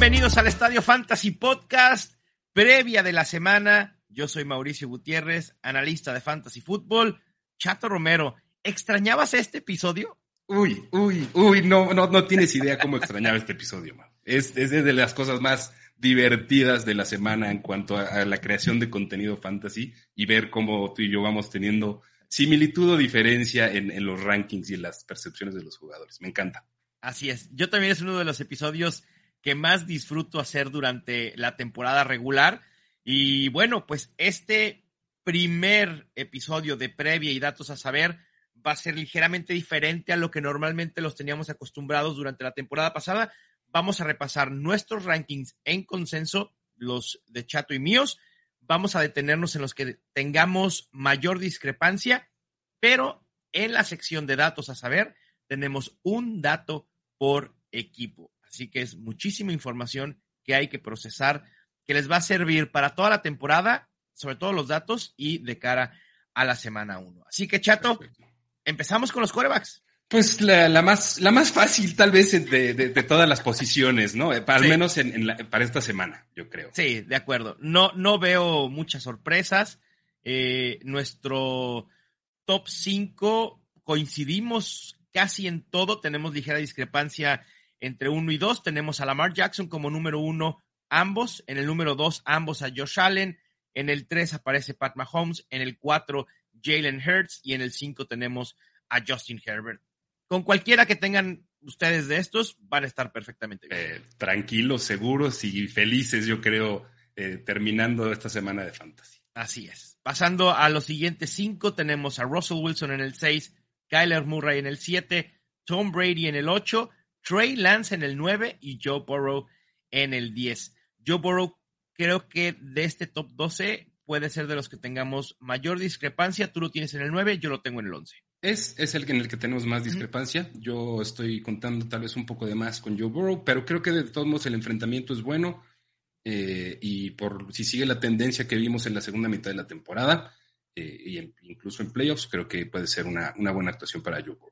Bienvenidos al Estadio Fantasy Podcast, previa de la semana. Yo soy Mauricio Gutiérrez, analista de Fantasy Football. Chato Romero, ¿extrañabas este episodio? Uy, uy, uy, no, no, no tienes idea cómo extrañaba este episodio, man. Es, es de las cosas más divertidas de la semana en cuanto a, la creación de contenido fantasy y ver cómo tú y yo vamos teniendo similitud o diferencia en, en los rankings y en las percepciones de los jugadores. Me encanta. Así es. Yo también es uno de los episodios que más disfruto hacer durante la temporada regular. Y bueno, pues este primer episodio de previa y datos a saber va a ser ligeramente diferente a lo que normalmente los teníamos acostumbrados durante la temporada pasada. Vamos a repasar nuestros rankings en consenso, los de Chato y míos. Vamos a detenernos en los que tengamos mayor discrepancia, pero en la sección de datos a saber tenemos un dato por equipo. Así que es muchísima información que hay que procesar, que les va a servir para toda la temporada, sobre todo los datos y de cara a la semana 1. Así que, Chato, empezamos con los corebacks. Pues la, más, la más fácil tal vez de, todas las posiciones, ¿no? Al menos para esta semana, yo creo. Sí, de acuerdo. No, no veo muchas sorpresas. Eh, nuestro top 5 coincidimos casi en todo. Tenemos ligera discrepancia entre 1 y 2. Tenemos a Lamar Jackson como número 1, ambos. En el número 2, ambos a Josh Allen. En el 3 aparece Pat Mahomes. En el 4, Jalen Hurts. Y en el 5 tenemos a Justin Herbert. Con cualquiera que tengan ustedes de estos, van a estar perfectamente bien. Eh, tranquilos, seguros y felices, yo creo, eh, terminando esta semana de fantasy. Así es. Pasando a los siguientes cinco, tenemos a Russell Wilson en el 6, Kyler Murray en el 7, Tom Brady en el 8, Trey Lance en el 9 y Joe Burrow en el 10. Joe Burrow creo que de este top 12 puede ser de los que tengamos mayor discrepancia. Tú lo tienes en el 9, yo lo tengo en el 11. Es, es el en el que tenemos más discrepancia. Yo estoy contando tal vez un poco de más con Joe Burrow, pero creo que de todos modos el enfrentamiento es bueno. Eh, y por si sigue la tendencia que vimos en la segunda mitad de la temporada, eh, incluso en playoffs, creo que puede ser una, una buena actuación para Joe Burrow.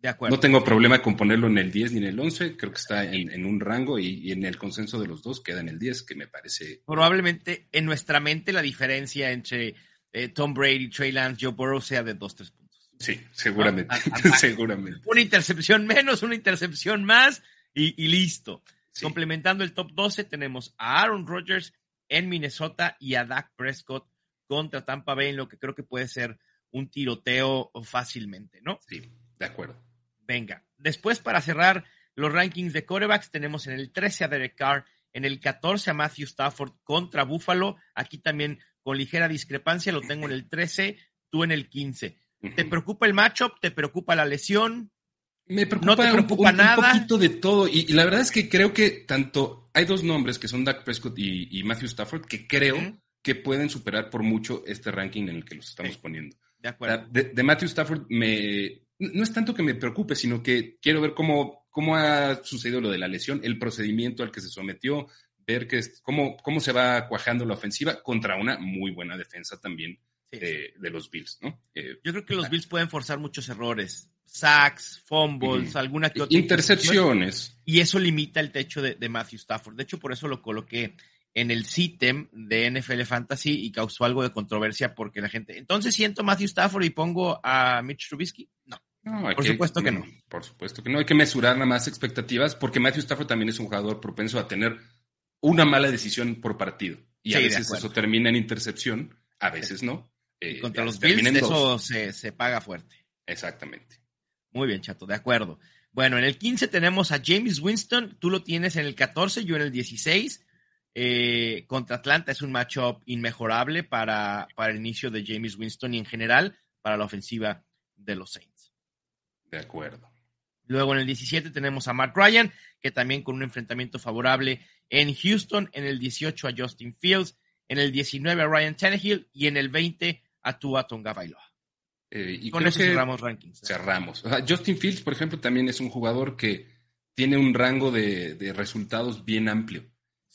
De acuerdo. No tengo problema con ponerlo en el 10 ni en el 11, creo que está en, un rango y, en el consenso de los dos queda en el 10, que me parece... Probablemente en nuestra mente la diferencia entre eh, Tom Brady, Trey Lance, Joe Burrow sea de 2-3 puntos. Sí, seguramente, ah, ah, ah, seguramente. Una intercepción menos, una intercepción más y, listo. Complementando el top 12 tenemos a Aaron Rodgers en Minnesota y a Dak Prescott contra Tampa Bay, en lo que creo que puede ser un tiroteo fácilmente, ¿no? Sí, de acuerdo. Venga, después para cerrar los rankings de corebacks tenemos en el 13 a Derek Carr, en el 14 a Matthew Stafford contra Buffalo, aquí también con ligera discrepancia lo tengo en el 13, tú en el 15. ¿Te preocupa el matchup? ¿Te preocupa la lesión? Me preocupa, no te preocupa nada. un poquito de todo. Y, la verdad es que creo que tanto hay dos nombres que son Dak Prescott y, Matthew Stafford que creo que pueden superar por mucho este ranking en el que los estamos poniendo. De acuerdo. de Matthew Stafford me, no es tanto que me preocupe, sino que quiero ver cómo, cómo ha sucedido lo de la lesión, el procedimiento al que se sometió, ver que, cómo, cómo se va cuajando la ofensiva contra una muy buena defensa también de, los Bills, ¿no? Eh, Yo creo que los Bills pueden forzar muchos errores, sacks, fumbles, alguna que otra. Intercepciones. Y eso limita el techo de, de, Matthew Stafford. De hecho, por eso lo coloqué en el CITEM de NFL Fantasy y causó algo de controversia porque la gente, entonces siento Matthew Stafford y pongo a Mitch Trubisky. No, por supuesto que no. Mm, por supuesto que no. Hay que mesurar nada más expectativas porque Matthew Stafford también es un jugador propenso a tener una mala decisión por partido. Y a veces eso termina en intercepción, a veces no. Eh, contra los Bills eso se, paga fuerte. Exactamente. Muy bien, chato, de acuerdo. Bueno, en el 15 tenemos a James Winston, tú lo tienes en el 14, yo en el 16. Eh, contra Atlanta es un matchup inmejorable para, para el inicio de James Winston y en general para la ofensiva de los Saints. De acuerdo. Luego en el 17 tenemos a Matt Ryan, que también con un enfrentamiento favorable en Houston. En el 18 a Justin Fields. En el 19 a Ryan Tannehill. Y en el 20 a Tua Tonga Bailoa. Eh, y con eso cerramos rankings. Cerramos. Justin Fields, por ejemplo, también es un jugador que tiene un rango de, resultados bien amplio.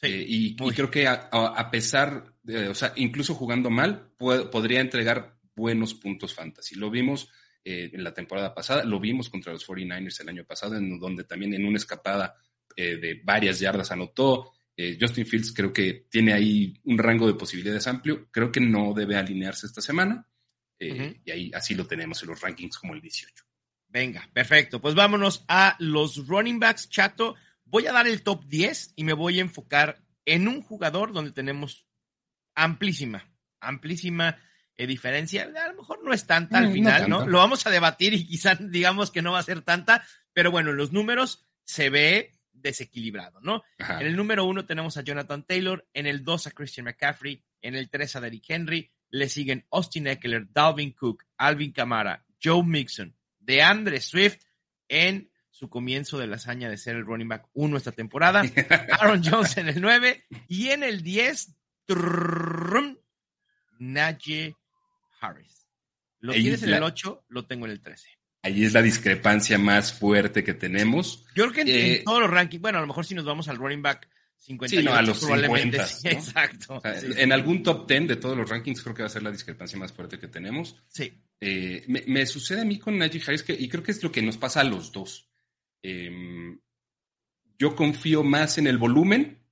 Eh, y, creo que a, pesar, de, o sea, incluso jugando mal, podría entregar buenos puntos fantasy. Lo vimos eh, en la temporada pasada. Lo vimos contra los 49ers el año pasado, en donde también en una escapada eh, de varias yardas anotó. Eh, Justin Fields creo que tiene ahí un rango de posibilidades amplio. Creo que no debe alinearse esta semana. Y ahí así lo tenemos en los rankings como el 18. Venga, perfecto. Pues vámonos a los running backs, chato. Voy a dar el top 10 y me voy a enfocar en un jugador donde tenemos amplísima, amplísima eh, diferencia. A lo mejor no es tanta al mm, final, ¿no? Lo vamos a debatir y quizás digamos que no va a ser tanta, pero bueno, en los números se ve desequilibrado, ¿no? En el número uno tenemos a Jonathan Taylor, en el dos a Christian McCaffrey, en el tres a Derrick Henry, le siguen Austin Eckler, Dalvin Cook, Alvin Kamara, Joe Mixon, DeAndre Swift en su comienzo de la hazaña de ser el running back uno esta temporada, Aaron Jones en el 9 y en el 10, Najee Harris. Lo tienes en el 8, lo tengo en el 13. Ahí es la discrepancia más fuerte que tenemos. Yo creo que en, eh, todos los rankings, bueno, a lo mejor si nos vamos al running back 58, sí, no, a los probablemente Exacto. En algún top 10 de todos los rankings creo que va a ser la discrepancia más fuerte que tenemos. Sí. Eh, me, sucede a mí con Najee Harris que, y creo que es lo que nos pasa a los dos. Em, yo confío más en el volumen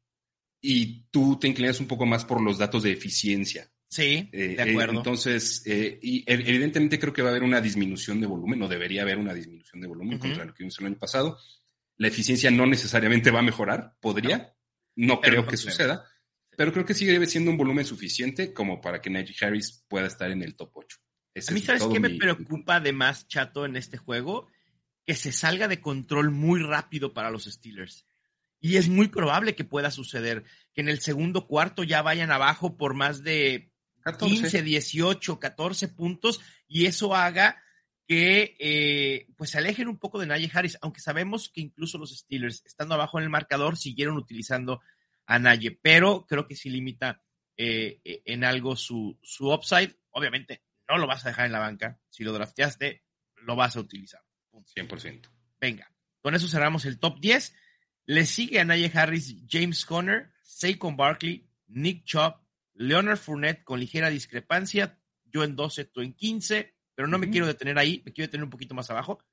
y tú te inclinas un poco más por los datos de eficiencia. Sí, eh, de acuerdo. entonces, eh, y evidentemente creo que va a haber una disminución de volumen, o debería haber una disminución de volumen contra lo que vimos el año pasado. La eficiencia no necesariamente va a mejorar, podría, no, creo que suceda, pero creo que sigue siendo un volumen suficiente como para que Najee Harris pueda estar en el top 8. a mí, ¿sabes qué me preocupa de más, Chato, en este juego? Que se salga de control muy rápido para los Steelers. Y es muy probable que pueda suceder que en el segundo cuarto ya vayan abajo por más de 15, 18, 14 puntos y eso haga que eh, pues se alejen un poco de Najee Harris, aunque sabemos que incluso los Steelers, estando abajo en el marcador, siguieron utilizando a Najee, pero creo que sí limita eh, eh, en algo su, su upside. Obviamente, no lo vas a dejar en la banca. Si lo drafteaste, lo vas a utilizar. 100%. Venga, con eso cerramos el top 10. Le sigue a Najee Harris, James Conner, Saquon Barkley, Nick Chubb, Leonard Fournette con ligera discrepancia, yo en 12, tú en 15, pero no me quiero detener ahí, me quiero detener un poquito más abajo.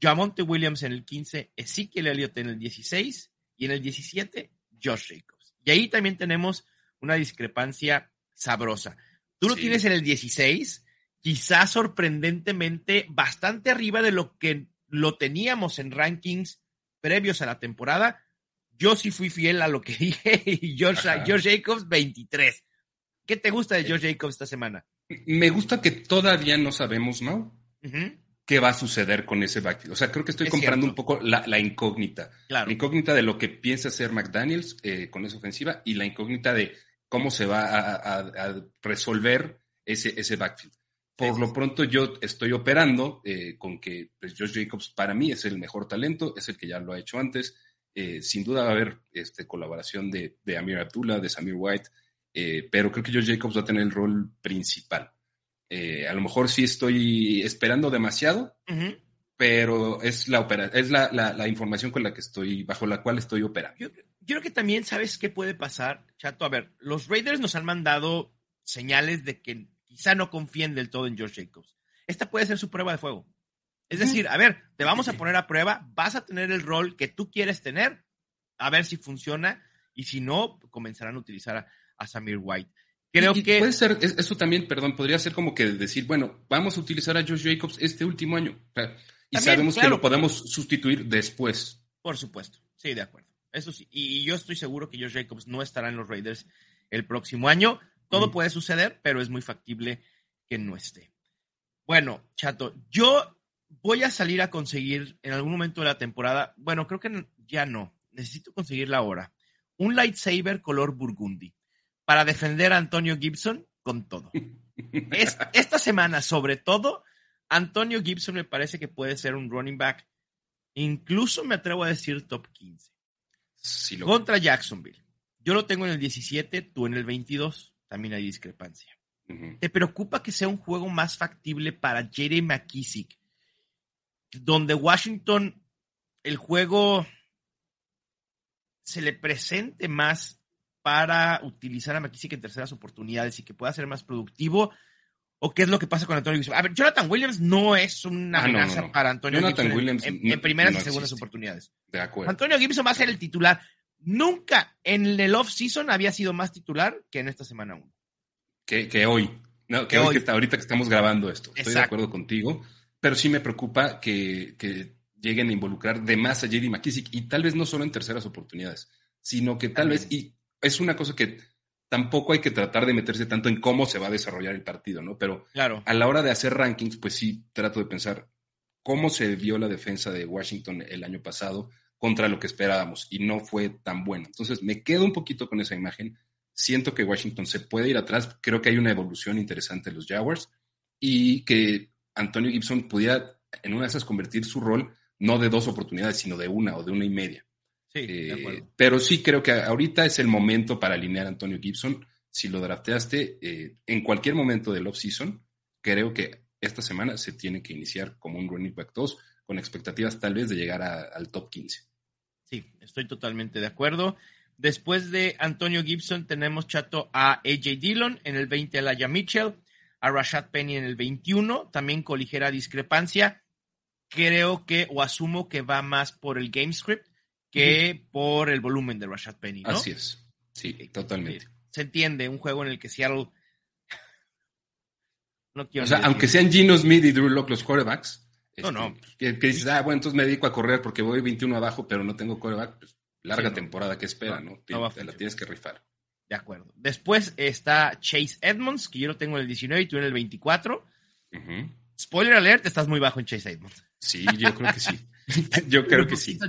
Jamonte Williams en el 15, Ezekiel Elliott en el 16 y en el 17, Josh Jacobs. Y ahí también tenemos una discrepancia sabrosa. Tú lo tienes en el 16, quizás sorprendentemente bastante arriba de lo que lo teníamos en rankings previos a la temporada, yo sí fui fiel a lo que dije y George, Jacobs 23. ¿Qué te gusta de George Jacobs esta semana? Me gusta que todavía no sabemos, ¿no? ¿Qué va a suceder con ese backfield? O sea, creo que estoy comprando un poco la, incógnita. La incógnita de lo que piensa hacer McDaniels eh, con esa ofensiva y la incógnita de cómo se va a, resolver ese, ese backfield. Por lo pronto yo estoy operando eh, con que pues, George Jacobs para mí es el mejor talento, es el que ya lo ha hecho antes eh, sin duda va a haber este, colaboración de, Amir Abdullah, de Samir White, eh, pero creo que George Jacobs va a tener el rol principal. Eh, a lo mejor sí estoy esperando demasiado, pero es la es la, información con la que estoy, bajo la cual estoy operando. Yo, creo que también sabes qué puede pasar, Chato. A ver, los Raiders nos han mandado señales de que quizá no confíen del todo en George Jacobs. Esta puede ser su prueba de fuego. Es decir, a ver, te vamos a poner a prueba, vas a tener el rol que tú quieres tener, a ver si funciona, y si no, comenzarán a utilizar a, Samir White. Creo que. Puede ser, eso también, perdón, podría ser como que decir, bueno, vamos a utilizar a Josh Jacobs este último año. y sabemos que lo podemos sustituir después. Por supuesto, sí, de acuerdo. Eso sí, y yo estoy seguro que Josh Jacobs no estará en los Raiders el próximo año. Todo puede suceder, pero es muy factible que no esté. Bueno, chato, yo voy a salir a conseguir en algún momento de la temporada, bueno, creo que ya no, necesito conseguirla ahora, un lightsaber color burgundy para defender a Antonio Gibson con todo. Es, esta semana, sobre todo, Antonio Gibson me parece que puede ser un running back, incluso me atrevo a decir top 15. Contra Jacksonville. Yo lo tengo en el 17, tú en el 22, también hay discrepancia. ¿Te preocupa que sea un juego más factible para Jerry McKissick donde Washington, el juego se le presente más para utilizar a McKissick en terceras oportunidades y que pueda ser más productivo? ¿O qué es lo que pasa con Antonio Gibson? A ver, Jonathan Williams no es una ah, amenaza para Antonio Gibson en, primeras y segundas oportunidades. De acuerdo. Antonio Gibson va a ser el titular, nunca en el off-season había sido más titular que en esta semana 1. Que, hoy. No, que, hoy, Que ahorita que estamos grabando esto. Estoy de acuerdo contigo. Pero sí me preocupa que, que lleguen a involucrar de más a JD McKissick y tal vez no solo en terceras oportunidades, sino que tal vez, y es una cosa que tampoco hay que tratar de meterse tanto en cómo se va a desarrollar el partido, ¿no? Pero claro. a la hora de hacer rankings, pues sí trato de pensar cómo se vio la defensa de Washington el año pasado contra lo que esperábamos y no fue tan buena. Entonces me quedo un poquito con esa imagen. Siento que Washington se puede ir atrás. Creo que hay una evolución interesante en los Jaguars y que Antonio Gibson pudiera en una de esas convertir su rol no de dos oportunidades, sino de una o de una y media. Sí, eh, pero sí creo que ahorita es el momento para alinear a Antonio Gibson. Si lo drafteaste eh, en cualquier momento del off-season, creo que esta semana se tiene que iniciar como un running back 2 con expectativas tal vez de llegar al top 15. Sí, estoy totalmente de acuerdo. Después de Antonio Gibson tenemos chato a AJ Dillon en el 20 a Laia Mitchell, a Rashad Penny en el 21, también con ligera discrepancia creo que, o asumo que va más por el game script que por el volumen de Rashad Penny, ¿no? Así es. Sí, totalmente. Se entiende, un juego en el que Seattle. no quiero o sea, aunque sean Gino Smith y Drew Locke los quarterbacks. No, no. Este, que, dices, ah, bueno, entonces me dedico a correr porque voy 21 abajo, pero no tengo quarterback. Pues, larga temporada que espera, ¿no? Te, la tienes que rifar. De acuerdo. Después está Chase Edmonds, que yo lo tengo en el 19 y tú en el 24. Spoiler alert, estás muy bajo en Chase Edmonds. Sí, yo creo que sí. yo creo que sí.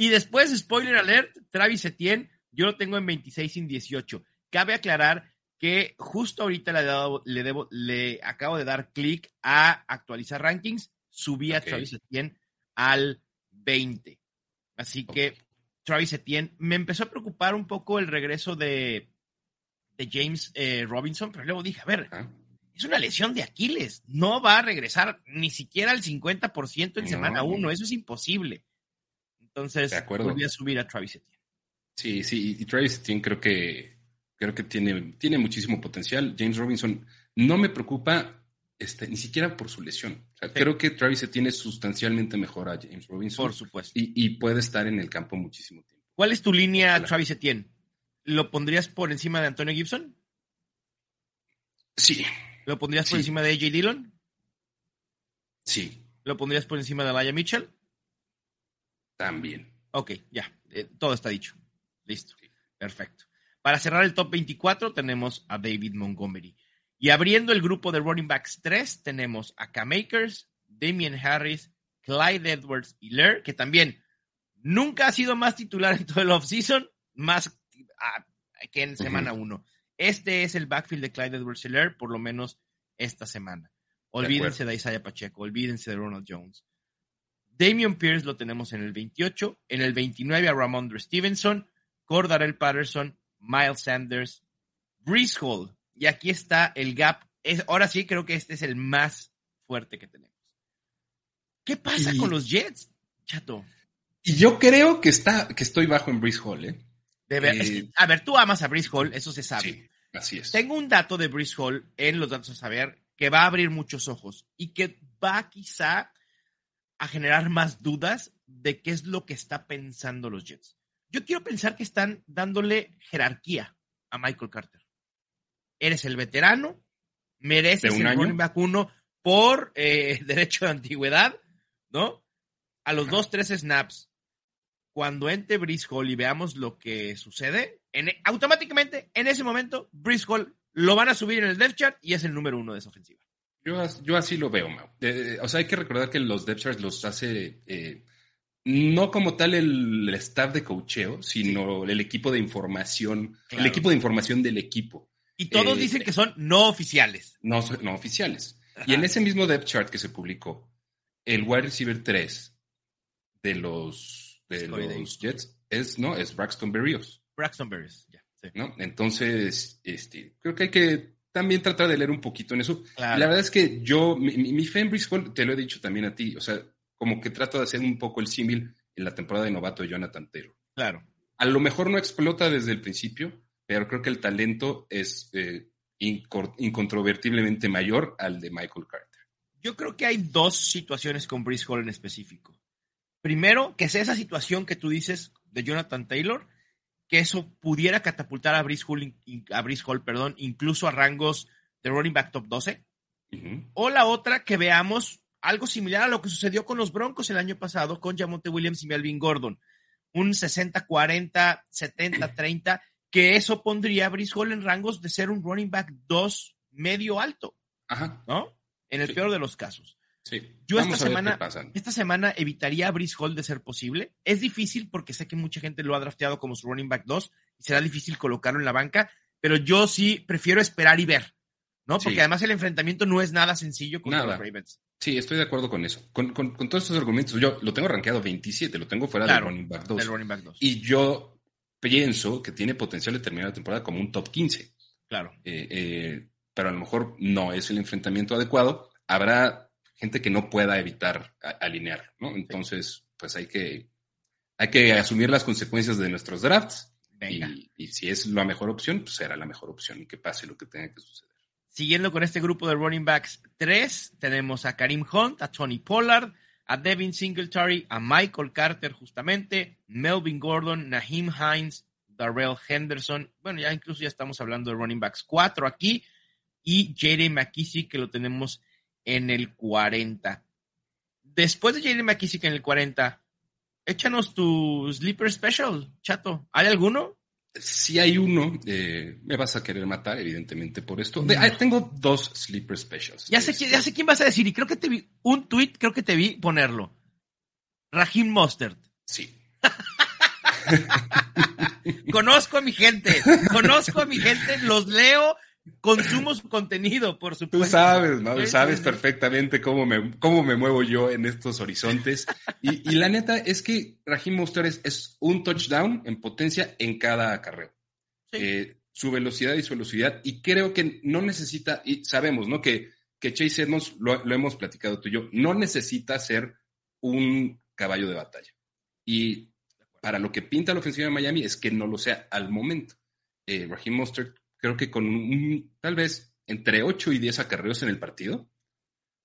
Y después, spoiler alert, Travis Etienne, yo lo tengo en 26 sin 18. Cabe aclarar que justo ahorita le, dado, le, debo, le acabo de dar clic a actualizar rankings, subí a Travis Etienne al 20. Así que Travis Etienne, me empezó a preocupar un poco el regreso de, de James eh, Robinson, pero luego dije, a ver, es una lesión de Aquiles. No va a regresar ni siquiera al 50% en semana 1. Eso es imposible. Entonces, volví a subir a Travis Etienne. Sí, sí, y Travis Etienne creo que, creo que tiene, tiene muchísimo potencial. James Robinson no me preocupa este, ni siquiera por su lesión. Creo que Travis Etienne es sustancialmente mejor a James Robinson. Por supuesto. Y, puede estar en el campo muchísimo tiempo. ¿Cuál es tu línea, Travis Etienne? ¿Lo pondrías por encima de Antonio Gibson? Sí, ¿Lo pondrías por encima de AJ Dillon? Sí. ¿Lo pondrías por encima de Laia Mitchell? También. Ok, ya. Eh, todo está dicho. Listo. Perfecto. Para cerrar el top 24 tenemos a David Montgomery. Y abriendo el grupo de running backs 3 tenemos a Cam Akers, Damian Harris, Clyde Edwards y Lair, que también nunca ha sido más titular en todo el offseason, más ah, que en semana 1. Este es el backfield de Clyde Edwards Hiller, por lo menos esta semana. Olvídense de, Isaiah Pacheco, olvídense de Ronald Jones. Damian Pierce lo tenemos en el 28, en el 29 a Ramondre Stevenson, Cordarel Patterson, Miles Sanders, Breeze Hall. Y aquí está el gap. Es, ahora sí creo que este es el más fuerte que tenemos. ¿Qué pasa con los Jets, chato? Y yo creo que está, que estoy bajo en Breeze Hall, ¿eh? Eh, a ver, tú amas a Brice Hall, eso se sabe. Sí, así es. Tengo un dato de Brice Hall en los datos a saber que va a abrir muchos ojos y que va quizá a generar más dudas de qué es lo que está pensando los Jets. Yo quiero pensar que están dándole jerarquía a Michael Carter. Eres el veterano, mereces un el running back uno por eh, derecho de antigüedad, ¿no? A los dos, tres snaps cuando entre Brice Hall y veamos lo que sucede, en, automáticamente en ese momento Brice Hall lo van a subir en el depth chart y es el número uno de esa ofensiva. Yo, yo así lo veo, Mau. o sea, hay que recordar que los depth charts los hace eh, no como tal el, staff de cocheo, sino el equipo de información, el equipo de información del equipo. Y todos eh, dicen que son no oficiales. No, no oficiales. Y en ese mismo depth chart que se publicó, el wide receiver 3 de los de los Jets es, ¿no? Es Braxton Berrios. Braxton Berrios, ya. ¿No? Entonces, este, creo que hay que también tratar de leer un poquito en eso. La verdad es que yo, mi, mi fe en te lo he dicho también a ti, o sea, como que trato de hacer un poco el símil en la temporada de novato de Jonathan Taylor. Claro. A lo mejor no explota desde el principio, pero creo que el talento es eh, incontrovertiblemente mayor al de Michael Carter. Yo creo que hay dos situaciones con Brice Hall en específico. Primero, que sea esa situación que tú dices de Jonathan Taylor, que eso pudiera catapultar a Brice Hall, a Hall perdón, incluso a rangos de running back top 12. O la otra, que veamos algo similar a lo que sucedió con los Broncos el año pasado con Jamonte Williams y Melvin Gordon. Un 60-40, 70-30, que eso pondría a Brice Hall en rangos de ser un running back 2 medio alto. Ajá. ¿No? En el peor de los casos. Yo esta semana, esta semana evitaría a Brice Hall de ser posible. Es difícil porque sé que mucha gente lo ha drafteado como su running back 2 y será difícil colocarlo en la banca, pero yo sí prefiero esperar y ver, ¿no? Porque además el enfrentamiento no es nada sencillo con los Ravens. Sí, estoy de acuerdo con eso. Con, todos estos argumentos, yo lo tengo rankeado 27, lo tengo fuera del running back 2. running back 2. Y yo pienso que tiene potencial de terminar la temporada como un top 15. Claro. Eh, eh, pero a lo mejor no es el enfrentamiento adecuado. Habrá gente que no pueda evitar alinear, ¿no? Entonces, pues hay que, hay que asumir las consecuencias de nuestros drafts. Y, si es la mejor opción, pues será la mejor opción y que pase lo que tenga que suceder. Siguiendo con este grupo de running backs 3, tenemos a Karim Hunt, a Tony Pollard, a Devin Singletary, a Michael Carter justamente, Melvin Gordon, Naheem Hines, Darrell Henderson. Bueno, ya incluso ya estamos hablando de running backs 4 aquí. Y J.D. McKissick, que lo tenemos en el 40. Después de Jalen McKissick en el 40, échanos tu Sleeper Special, chato. ¿Hay alguno? Si hay uno, eh, me vas a querer matar, evidentemente, por esto. Ah, tengo dos Sleeper Specials. Ya sé, ya sé quién vas a decir, y creo que te vi, un tweet, creo que te vi ponerlo. Raheem Mustard. Sí. conozco a mi gente, conozco a mi gente, los leo consumo su contenido, por supuesto. Tú sabes, ¿no? sabes perfectamente cómo me, cómo me muevo yo en estos horizontes. Y, la neta es que Raheem Monster es, un touchdown en potencia en cada acarreo. Eh, su velocidad y su velocidad. Y creo que no necesita, y sabemos, ¿no? Que, que Chase Edmonds, lo, hemos platicado tú y yo, no necesita ser un caballo de batalla. Y para lo que pinta la ofensiva de Miami es que no lo sea al momento. Eh, Raheem Mostert creo que con un, tal vez entre 8 y 10 acarreos en el partido,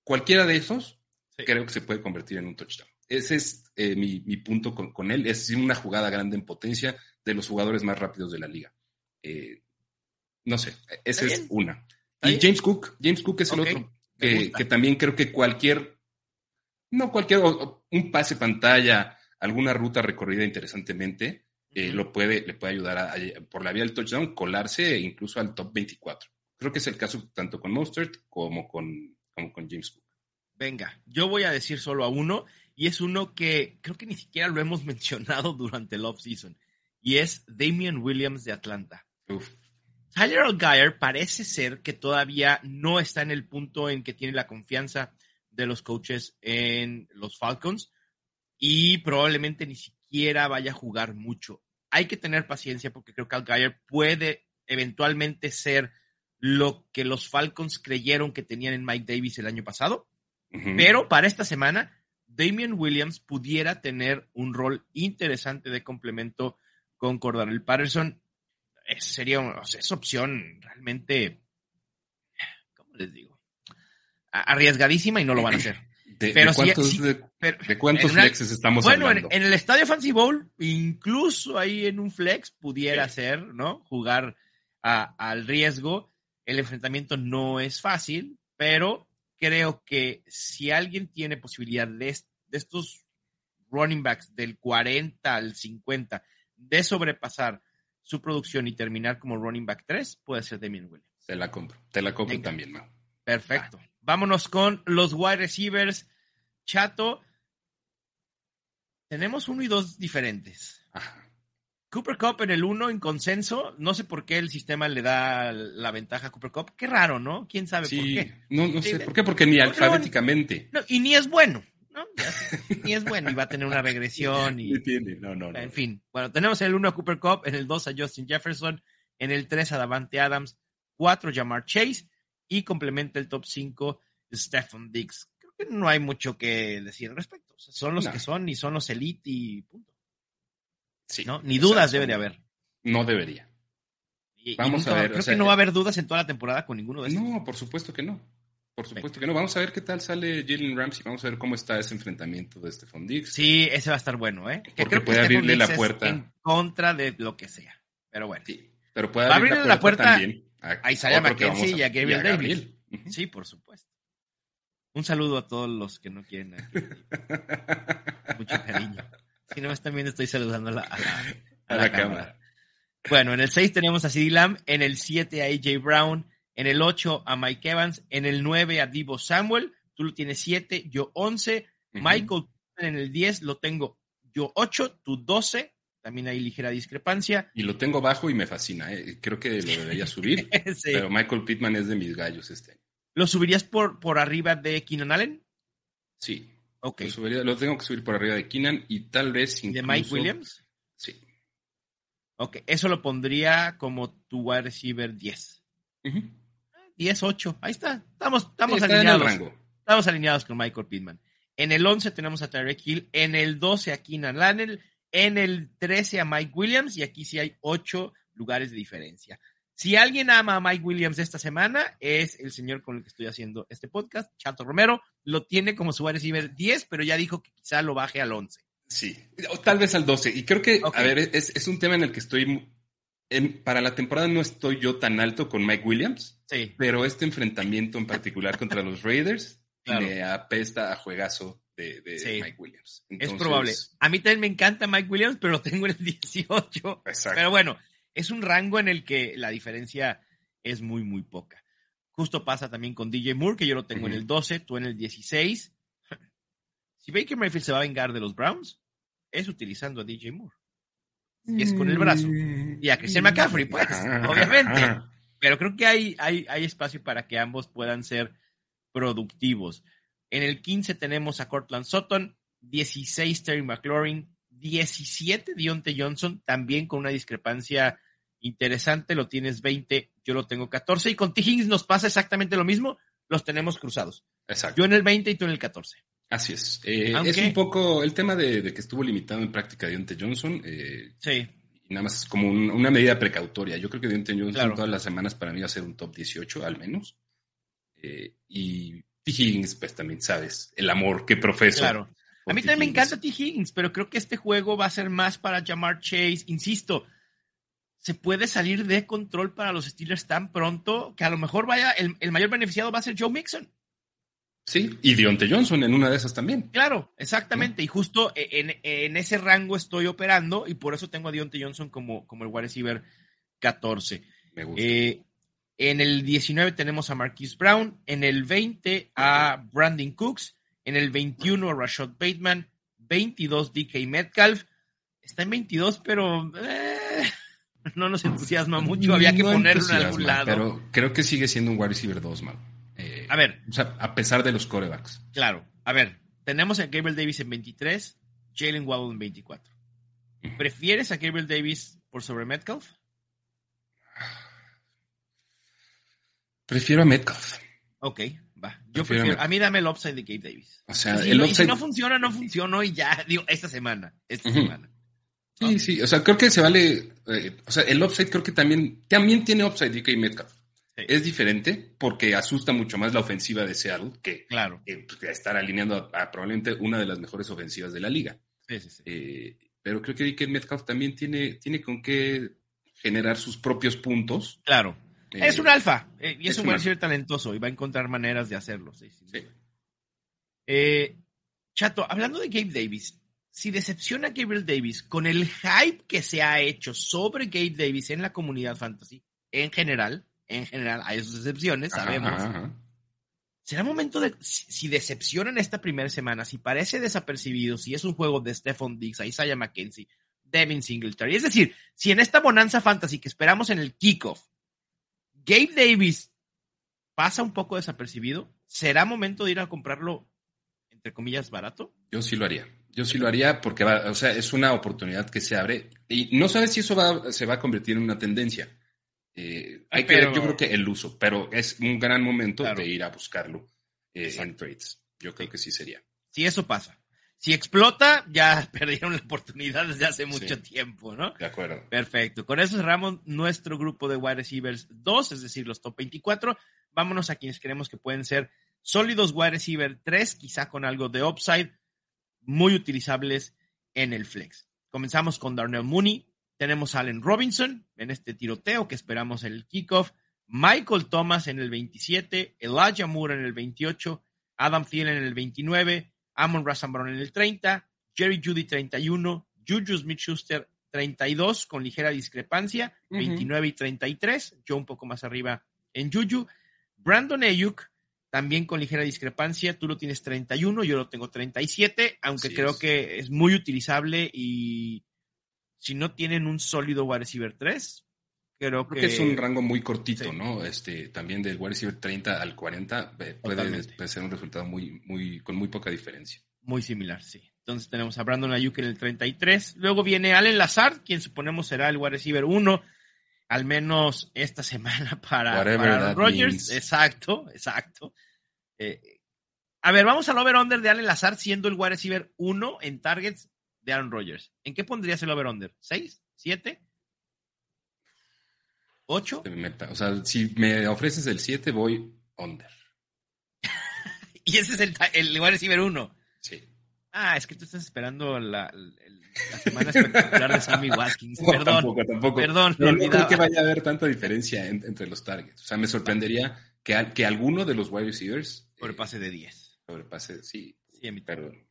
cualquiera de esos creo que se puede convertir en un touchdown. Ese es eh, mi, punto con, él. Es una jugada grande en potencia de los jugadores más rápidos de la liga. Eh, no sé, esa es una. Y James Cook, James Cook es el otro, que, que, también creo que cualquier, no cualquier, un pase pantalla, alguna ruta recorrida interesantemente, eh, lo puede, le puede ayudar a, por la vía del touchdown, colarse incluso al top 24. Creo que es el caso tanto con Mostert como con, con James Cook. Venga, yo voy a decir solo a uno, y es uno que creo que ni siquiera lo hemos mencionado durante el offseason, y es Damian Williams de Atlanta. Tyler Algier parece ser que todavía no está en el punto en que tiene la confianza de los coaches en los Falcons y probablemente ni siquiera vaya a jugar mucho hay que tener paciencia porque creo que Al puede eventualmente ser lo que los Falcons creyeron que tenían en Mike Davis el año pasado. Pero para esta semana, Damian Williams pudiera tener un rol interesante de complemento con Cordarel Patterson. sería esa opción realmente, ¿cómo les digo? Arriesgadísima y no lo van a hacer. ¿De, cuántos, de, cuántos flexes estamos hablando? Bueno, en, el estadio Fancy Bowl, incluso ahí en un flex pudiera ser, ¿no? Jugar al riesgo. El enfrentamiento no es fácil, pero creo que si alguien tiene posibilidad de, estos running backs del 40 al 50 de sobrepasar su producción y terminar como running back 3, puede ser Demian Williams. Te la compro, te la compro también, Mau. Perfecto. Vámonos con los wide receivers. Chato, tenemos uno y dos diferentes. Cooper Cup en el uno en consenso. No sé por qué el sistema le da la ventaja a Cooper Cup. Qué raro, ¿no? ¿Quién sabe por qué? No, no sé. ¿Por qué? Porque ni alfabéticamente. y ni es bueno. ¿no? ni es bueno y va a tener una regresión. Y, no, no, no. En fin. Bueno, tenemos en el 1 a Cooper Cup, en el 2 a Justin Jefferson, en el 3 a Davante Adams, 4 Jamar Chase y complementa el top 5 Stephen Diggs. Creo que no hay mucho que decir al respecto. son los que son y son los elite y punto. Sí. ¿No? Ni dudas debe de haber. No debería. Vamos a ver. Creo que no va a haber dudas en toda la temporada con ninguno de estos. No, por supuesto que no. Por supuesto que no. Vamos a ver qué tal sale Jalen Ramsey. Vamos a ver cómo está ese enfrentamiento de Stephon Diggs. Sí, ese va a estar bueno, ¿eh? Que creo puede que abrirle la puerta. En contra de lo que sea. Pero bueno. Sí, pero puede abrirle la puerta, también a, Isaiah McKenzie y a Gabriel Davis. Sí, por supuesto. Un saludo a todos los que no quieren Mucho cariño. Si no me están viendo, estoy saludando a la, a la, cámara. Bueno, en el 6 tenemos a CD Lamb, en el 7 a AJ Brown, en el 8 a Mike Evans, en el 9 a Divo Samuel, tú lo tienes 7, yo 11, Michael en el 10 lo tengo yo 8, tú 12, también hay ligera discrepancia. Y lo tengo bajo y me fascina, ¿eh? creo que lo debería subir, pero Michael Pittman es de mis gallos este ¿Lo subirías por, por arriba de Keenan Allen? Sí. Ok. Lo, tengo que subir por arriba de Keenan y tal vez incluso... ¿De Mike Williams? Sí. Ok, eso lo pondría como tu wide receiver 10. 10-8. Ahí está. Estamos, estamos alineados. Estamos alineados con Michael Pittman. En el 11 tenemos a Tyreek Hill. En el 12 a Keenan Allen. En el 13 a Mike Williams. Y aquí sí hay 8 lugares de diferencia. Si alguien ama a Mike Williams esta semana, es el señor con el que estoy haciendo este podcast, Chato Romero. Lo tiene como su wide receiver 10, pero ya dijo que quizá lo baje al 11. Sí, o tal vez al 12. Y creo que, a ver, es, es, un tema en el que estoy para la temporada no estoy yo tan alto con Mike Williams, sí. pero este enfrentamiento en particular contra los Raiders me apesta a juegazo de, Mike Williams. Es probable. A mí también me encanta Mike Williams, pero lo tengo en el 18. Exacto. Pero bueno, es un rango en el que la diferencia es muy, muy poca. Justo pasa también con DJ Moore, que yo lo tengo en el 12, tú en el 16. Si Baker Mayfield se va a vengar de los Browns, es utilizando a DJ Moore es con el brazo. Y a Christian McCaffrey, pues, obviamente. Pero creo que hay, hay, hay espacio para que ambos puedan ser productivos. En el 15 tenemos a Cortland Sutton, 16 Terry McLaurin, 17 Dionte Johnson, también con una discrepancia interesante, lo tienes 20, yo lo tengo 14, y con T. Higgins nos pasa exactamente lo mismo, los tenemos cruzados. Exacto. Yo en el 20 y tú en el 14. Así es. Eh, es un poco el tema de, que estuvo limitado en práctica Deontay Johnson. Eh, sí. Y nada más es como una medida precautoria. Yo creo que Deontay Johnson todas las semanas para mí va a ser un top 18 al menos. Eh, y T. Higgins, pues también sabes, el amor que profeso. Claro. A mí también me encanta T. Higgins, pero creo que este juego va a ser más para Jamar Chase. Insisto, se puede salir de control para los Steelers tan pronto que a lo mejor vaya, el, el mayor beneficiado va a ser Joe Mixon. Sí, y Dionte Johnson en una de esas también. Claro, exactamente. Y justo e, en, ese rango estoy operando y por eso tengo a Dionte Johnson como, como el wide receiver 14. Me gusta. Eh, en el 19 tenemos a Marquise Brown, en el 20 a Brandon Cooks, en el 21 a Rashad Bateman, 22 DK Metcalf. Está en 22, pero eh, no nos entusiasma mucho. Había que ponerlo en algún lado. Pero creo que sigue siendo un wide receiver 2, man. Eh, a ver. O sea, a pesar de los corebacks. Claro. A ver, tenemos a Gabriel Davis en 23, Jalen Waddle en 24. ¿Prefieres a Gabriel Davis por sobre Metcalf? Prefiero a Metcalf. Ok, va. Yo prefiero, a, mí dame el upside de Gabe Davis. O sea, si el no, si no funciona, no funciona y ya, digo, esta semana, esta semana. Sí, sí, o sea, creo que se vale, eh, o sea, el upside creo que también, también tiene upside DK Metcalf. Es diferente porque asusta mucho más la ofensiva de Seattle que, claro. Pues, estar alineando a, probablemente una de las mejores ofensivas de la liga. Eh, pero creo que DK Metcalf también tiene, tiene con qué generar sus propios puntos. Claro. Eh, es un alfa y es, un buen talentoso y va a encontrar maneras de hacerlo. Sí, Chato, hablando de Gabe Davis, si decepciona a Gabriel Davis con el hype que se ha hecho sobre Gabe Davis en la comunidad fantasy en general, en general hay sus excepciones, sabemos. Será momento de, si, decepcionan esta primera semana, si parece desapercibido, si es un juego de Stephon Diggs, Isaiah McKenzie, Devin Singletary. Es decir, si en esta bonanza fantasy que esperamos en el kickoff, Gabe Davis pasa un poco desapercibido, ¿será momento de ir a comprarlo, entre comillas, barato? Yo sí lo haría. Yo sí lo haría porque va, o sea, es una oportunidad que se abre y no sabes si eso va, se va a convertir en una tendencia. Eh, hay que ver, yo creo que el uso, pero es un gran momento de ir a buscarlo eh, en trades. Yo creo que sí sería. Si eso pasa. Si explota, ya perdieron la oportunidad desde hace mucho tiempo, ¿no? De acuerdo. Perfecto. Con eso cerramos nuestro grupo de wide receivers 2, es decir, los top 24. vámonos a quienes creemos que pueden ser sólidos wide receiver 3, quizá con algo de upside, muy utilizables en el flex. Comenzamos con Darnell Mooney, tenemos a Allen Robinson en este tiroteo que esperamos en el kickoff, Michael Thomas en el 27, Elijah Moore en el 28, Adam Thielen en el 29, Amon Razambron en el 30, Jerry Judy 31, Juju Smith-Schuster 32 con ligera discrepancia, 29 y 33, yo un poco más arriba en Juju. Brandon Ayuk también con ligera discrepancia, tú lo tienes 31, yo lo tengo 37, aunque creo que es muy utilizable y si no tienen un sólido wide receiver 3, creo, que... es un rango muy cortito, ¿no? Este, también de wide receiver 30 al 40 eh, puede, puede, ser un resultado muy, muy, con muy poca diferencia. Muy similar, sí. Entonces tenemos a Brandon Ayuk en el 33. Luego viene Allen Lazard, quien suponemos será el wide receiver 1, al menos esta semana para, para Rodgers. Exacto, exacto. Eh, a ver, vamos al over-under de Allen Lazard siendo el wide receiver 1 en targets de Aaron Rodgers. ¿En qué pondrías el over-under? ¿6? ¿7? ¿8? O sea, si me ofreces el 7, voy under. y ese es el, el wide receiver 1. Sí. Ah, es que tú estás esperando la, semana espectacular de Sammy Watkins. Perdón. tampoco, tampoco. Perdón, no, creo que vaya a haber tanta diferencia entre los targets. O sea, me sorprendería que, que alguno de los wide receivers. Sobrepase de 10. Sobrepase, sí. Sí, mi perdón.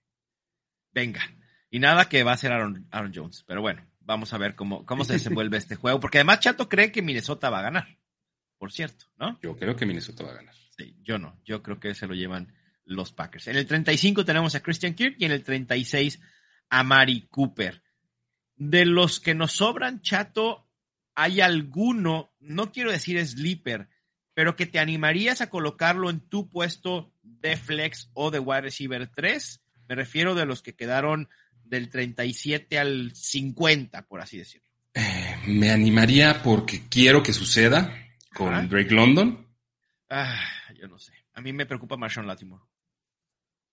Venga. Y nada que va a ser Aaron, Aaron Jones. Pero bueno, vamos a ver cómo, cómo se desenvuelve este juego. Porque además Chato cree que Minnesota va a ganar. Por cierto, ¿no? Yo creo que Minnesota va a ganar. Sí, yo no. Yo creo que se lo llevan los Packers. En el 35 tenemos a Christian Kirk y en el 36 a Mari Cooper. De los que nos sobran, Chato, ¿hay alguno, no quiero decir sleeper, pero que te animarías a colocarlo en tu puesto de flex o de wide receiver 3? Me refiero de los que quedaron del 37 al 50, por así decirlo. Eh, me animaría porque quiero que suceda con Drake London. Ah, yo no sé. A mí me preocupa Marshawn Latimore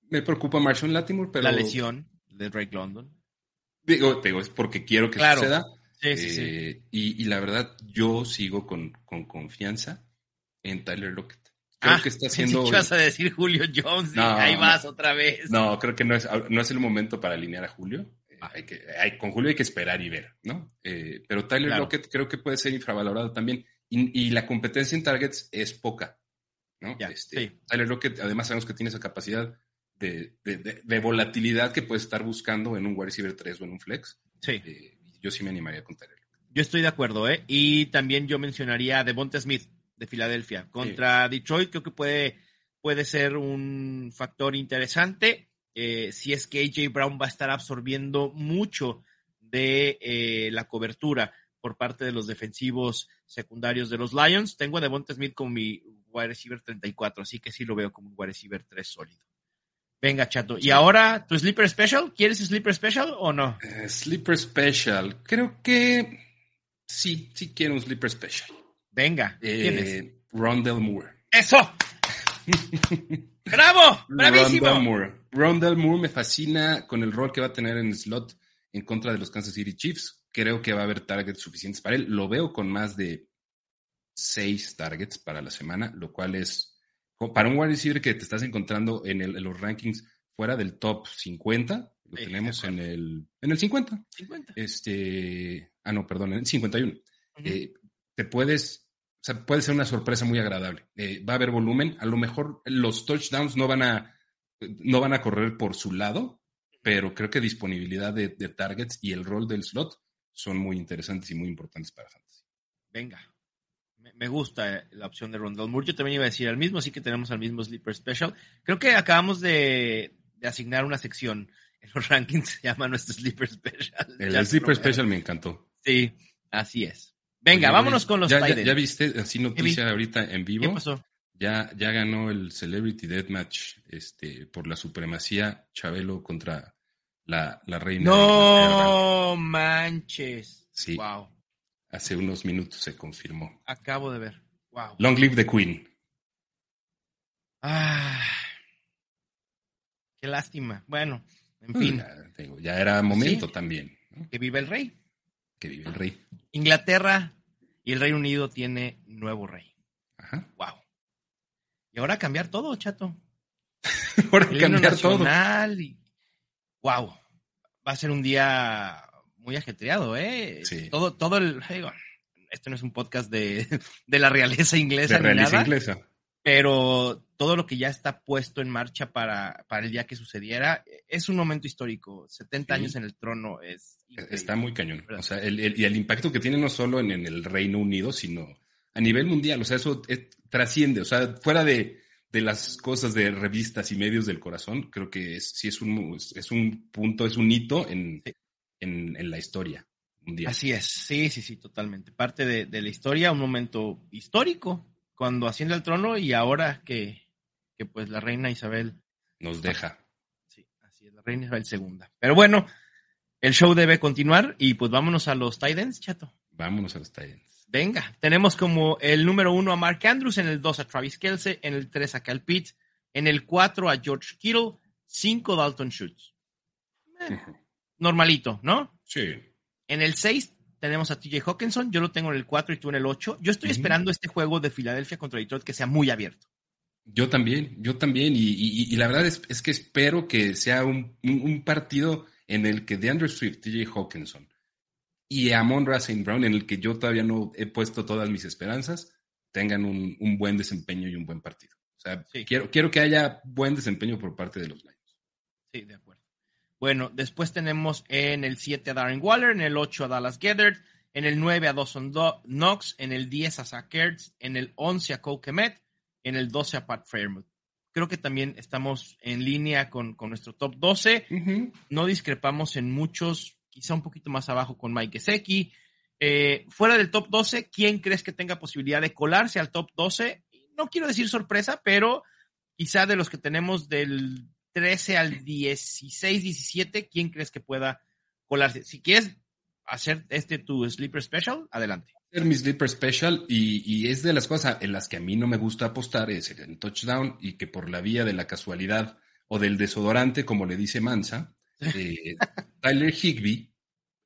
me preocupa Marshall Latimore, pero... La lesión de Drake London. Digo, digo es porque quiero que suceda. Sí, sí, sí. Eh, y, la verdad, yo sigo con, confianza en Tyler Lockett. Creo ah, que está haciendo... Si vas a decir Julio Jones y ahí vas otra vez. No, creo que no es, no es el momento para alinear a Julio. Ah. Hay que, hay, con Julio hay que esperar y ver, ¿no? Eh, pero Tyler Lockett creo que puede ser infravalorado también. Y, y, la competencia en targets es poca, ¿no? este, Tyler Lockett, además sabemos que tiene esa capacidad de, volatilidad que puedes estar buscando en un wide receiver 3 o en un flex. Sí. Eh, yo sí me animaría a contar Yo estoy de acuerdo, ¿eh? Y también yo mencionaría a Devonta Smith de Filadelfia. Contra Detroit creo que puede, puede ser un factor interesante. Eh, si es que AJ Brown va a estar absorbiendo mucho de eh, la cobertura por parte de los defensivos secundarios de los Lions. Tengo a Devonta Smith como mi wide receiver 34, así que sí lo veo como un wide receiver 3 sólido. Venga, chato. ¿Y ahora tu Sleeper Special? ¿Quieres Sleeper Special o no? Eh, sleeper Special. Creo que sí, sí quiero un Sleeper Special. Venga. Eh, Rondell Moore. ¡Eso! ¡Bravo! ¡Bravísimo! Rondell Moore. Rondell Moore me fascina con el rol que va a tener en el slot en contra de los Kansas City Chiefs. Creo que va a haber targets suficientes para él. Lo veo con más de seis targets para la semana, lo cual es para un wide receiver que te estás encontrando en, el, los rankings fuera del top 50, lo tenemos en el, en el 50. 50. Este, ah, no, perdón, en el 51. Eh, te puedes, o sea, puede ser una sorpresa muy agradable. Eh, va a haber volumen, a lo mejor los touchdowns no van a, no van a correr por su lado, pero creo que disponibilidad de, de targets y el rol del slot son muy interesantes y muy importantes para Fantasy. Venga, me gusta eh, la opción de Rondell Moore. Yo también iba a decir al mismo, así que tenemos al mismo Sleeper Special. Creo que acabamos de, asignar una sección en los rankings, se llama nuestro Sleeper Special. El Sleeper Special me encantó. Sí, así es. Venga, vámonos con los ya, ya, viste, así noticia ahorita en vivo. ¿Qué pasó? Ya, ya ganó el Celebrity Deathmatch este, por la supremacía Chabelo contra la, la reina. No manches. Sí. Wow. Hace unos minutos se confirmó. Acabo de ver. Wow. Long live the Queen. Ah, qué lástima. Bueno, en fin. Ya, era momento también. Que vive el rey. Que vive el rey. Inglaterra y el Reino Unido tiene nuevo rey. Ajá. Wow. Y ahora cambiar todo, chato. ahora cambiar todo. Y... Wow. Va a ser un día muy ajetreado, ¿eh? Sí. Todo, todo el. esto no es un podcast de, de la realeza inglesa. De realeza inglesa. Pero todo lo que ya está puesto en marcha para, para el día que sucediera es un momento histórico. 70 años en el trono es. Está muy cañón. O sea, el, y el impacto que tiene no solo en, el Reino Unido, sino a nivel mundial. O sea, eso eh, trasciende. O sea, fuera de, de, las cosas de revistas y medios del corazón, creo que sí es un, es un punto, es un hito en, en, en la historia. Mundial. Así es, sí, sí, sí, totalmente. Parte de, de la historia, un momento histórico, cuando asciende al trono y ahora que, que pues la reina Isabel nos deja. Sí, así es, la reina Isabel II. Pero bueno, el show debe continuar y pues vámonos a los Titans, chato. Vámonos a los Titans. Venga, tenemos como el número uno a Mark Andrews, en el dos a Travis Kelsey, en el tres a Cal Pitt, en el cuatro a George Kittle, cinco Dalton Schultz. Eh, normalito, ¿no? Sí. En el seis tenemos a TJ Hawkinson, yo lo tengo en el 4 y tú en el 8. Yo estoy esperando este juego de Filadelfia contra Detroit que sea muy abierto. Yo también, yo también, y, la verdad es, que espero que sea un, partido en el que DeAndre Swift, TJ Hawkinson y Amon Racing Brown, en el que yo todavía no he puesto todas mis esperanzas, tengan un, buen desempeño y un buen partido. O sea, quiero, quiero que haya buen desempeño por parte de los Lions. Sí, de acuerdo. Bueno, después tenemos en el 7 a Darren Waller, en el 8 a Dallas Gethert, en el 9 a Dawson Knox, en el 10 a Zach Ertz, en el 11 a Cole Kemet, en el 12 a Pat Fairmouth. Creo que también estamos en línea con, nuestro top 12. No discrepamos en muchos, quizá un poquito más abajo con Mike Gesecki. Eh, fuera del top 12, ¿quién crees que tenga posibilidad de colarse al top 12? No quiero decir sorpresa, pero quizá de los que tenemos del 13 al 16, 17, ¿quién crees que pueda colarse? Si quieres hacer este tu sleeper special, adelante. Hacer mi sleeper special y, es de las cosas en las que a mí no me gusta apostar, es el touchdown y que por la vía de la casualidad o del desodorante, como le dice Mansa, eh, Tyler Higby,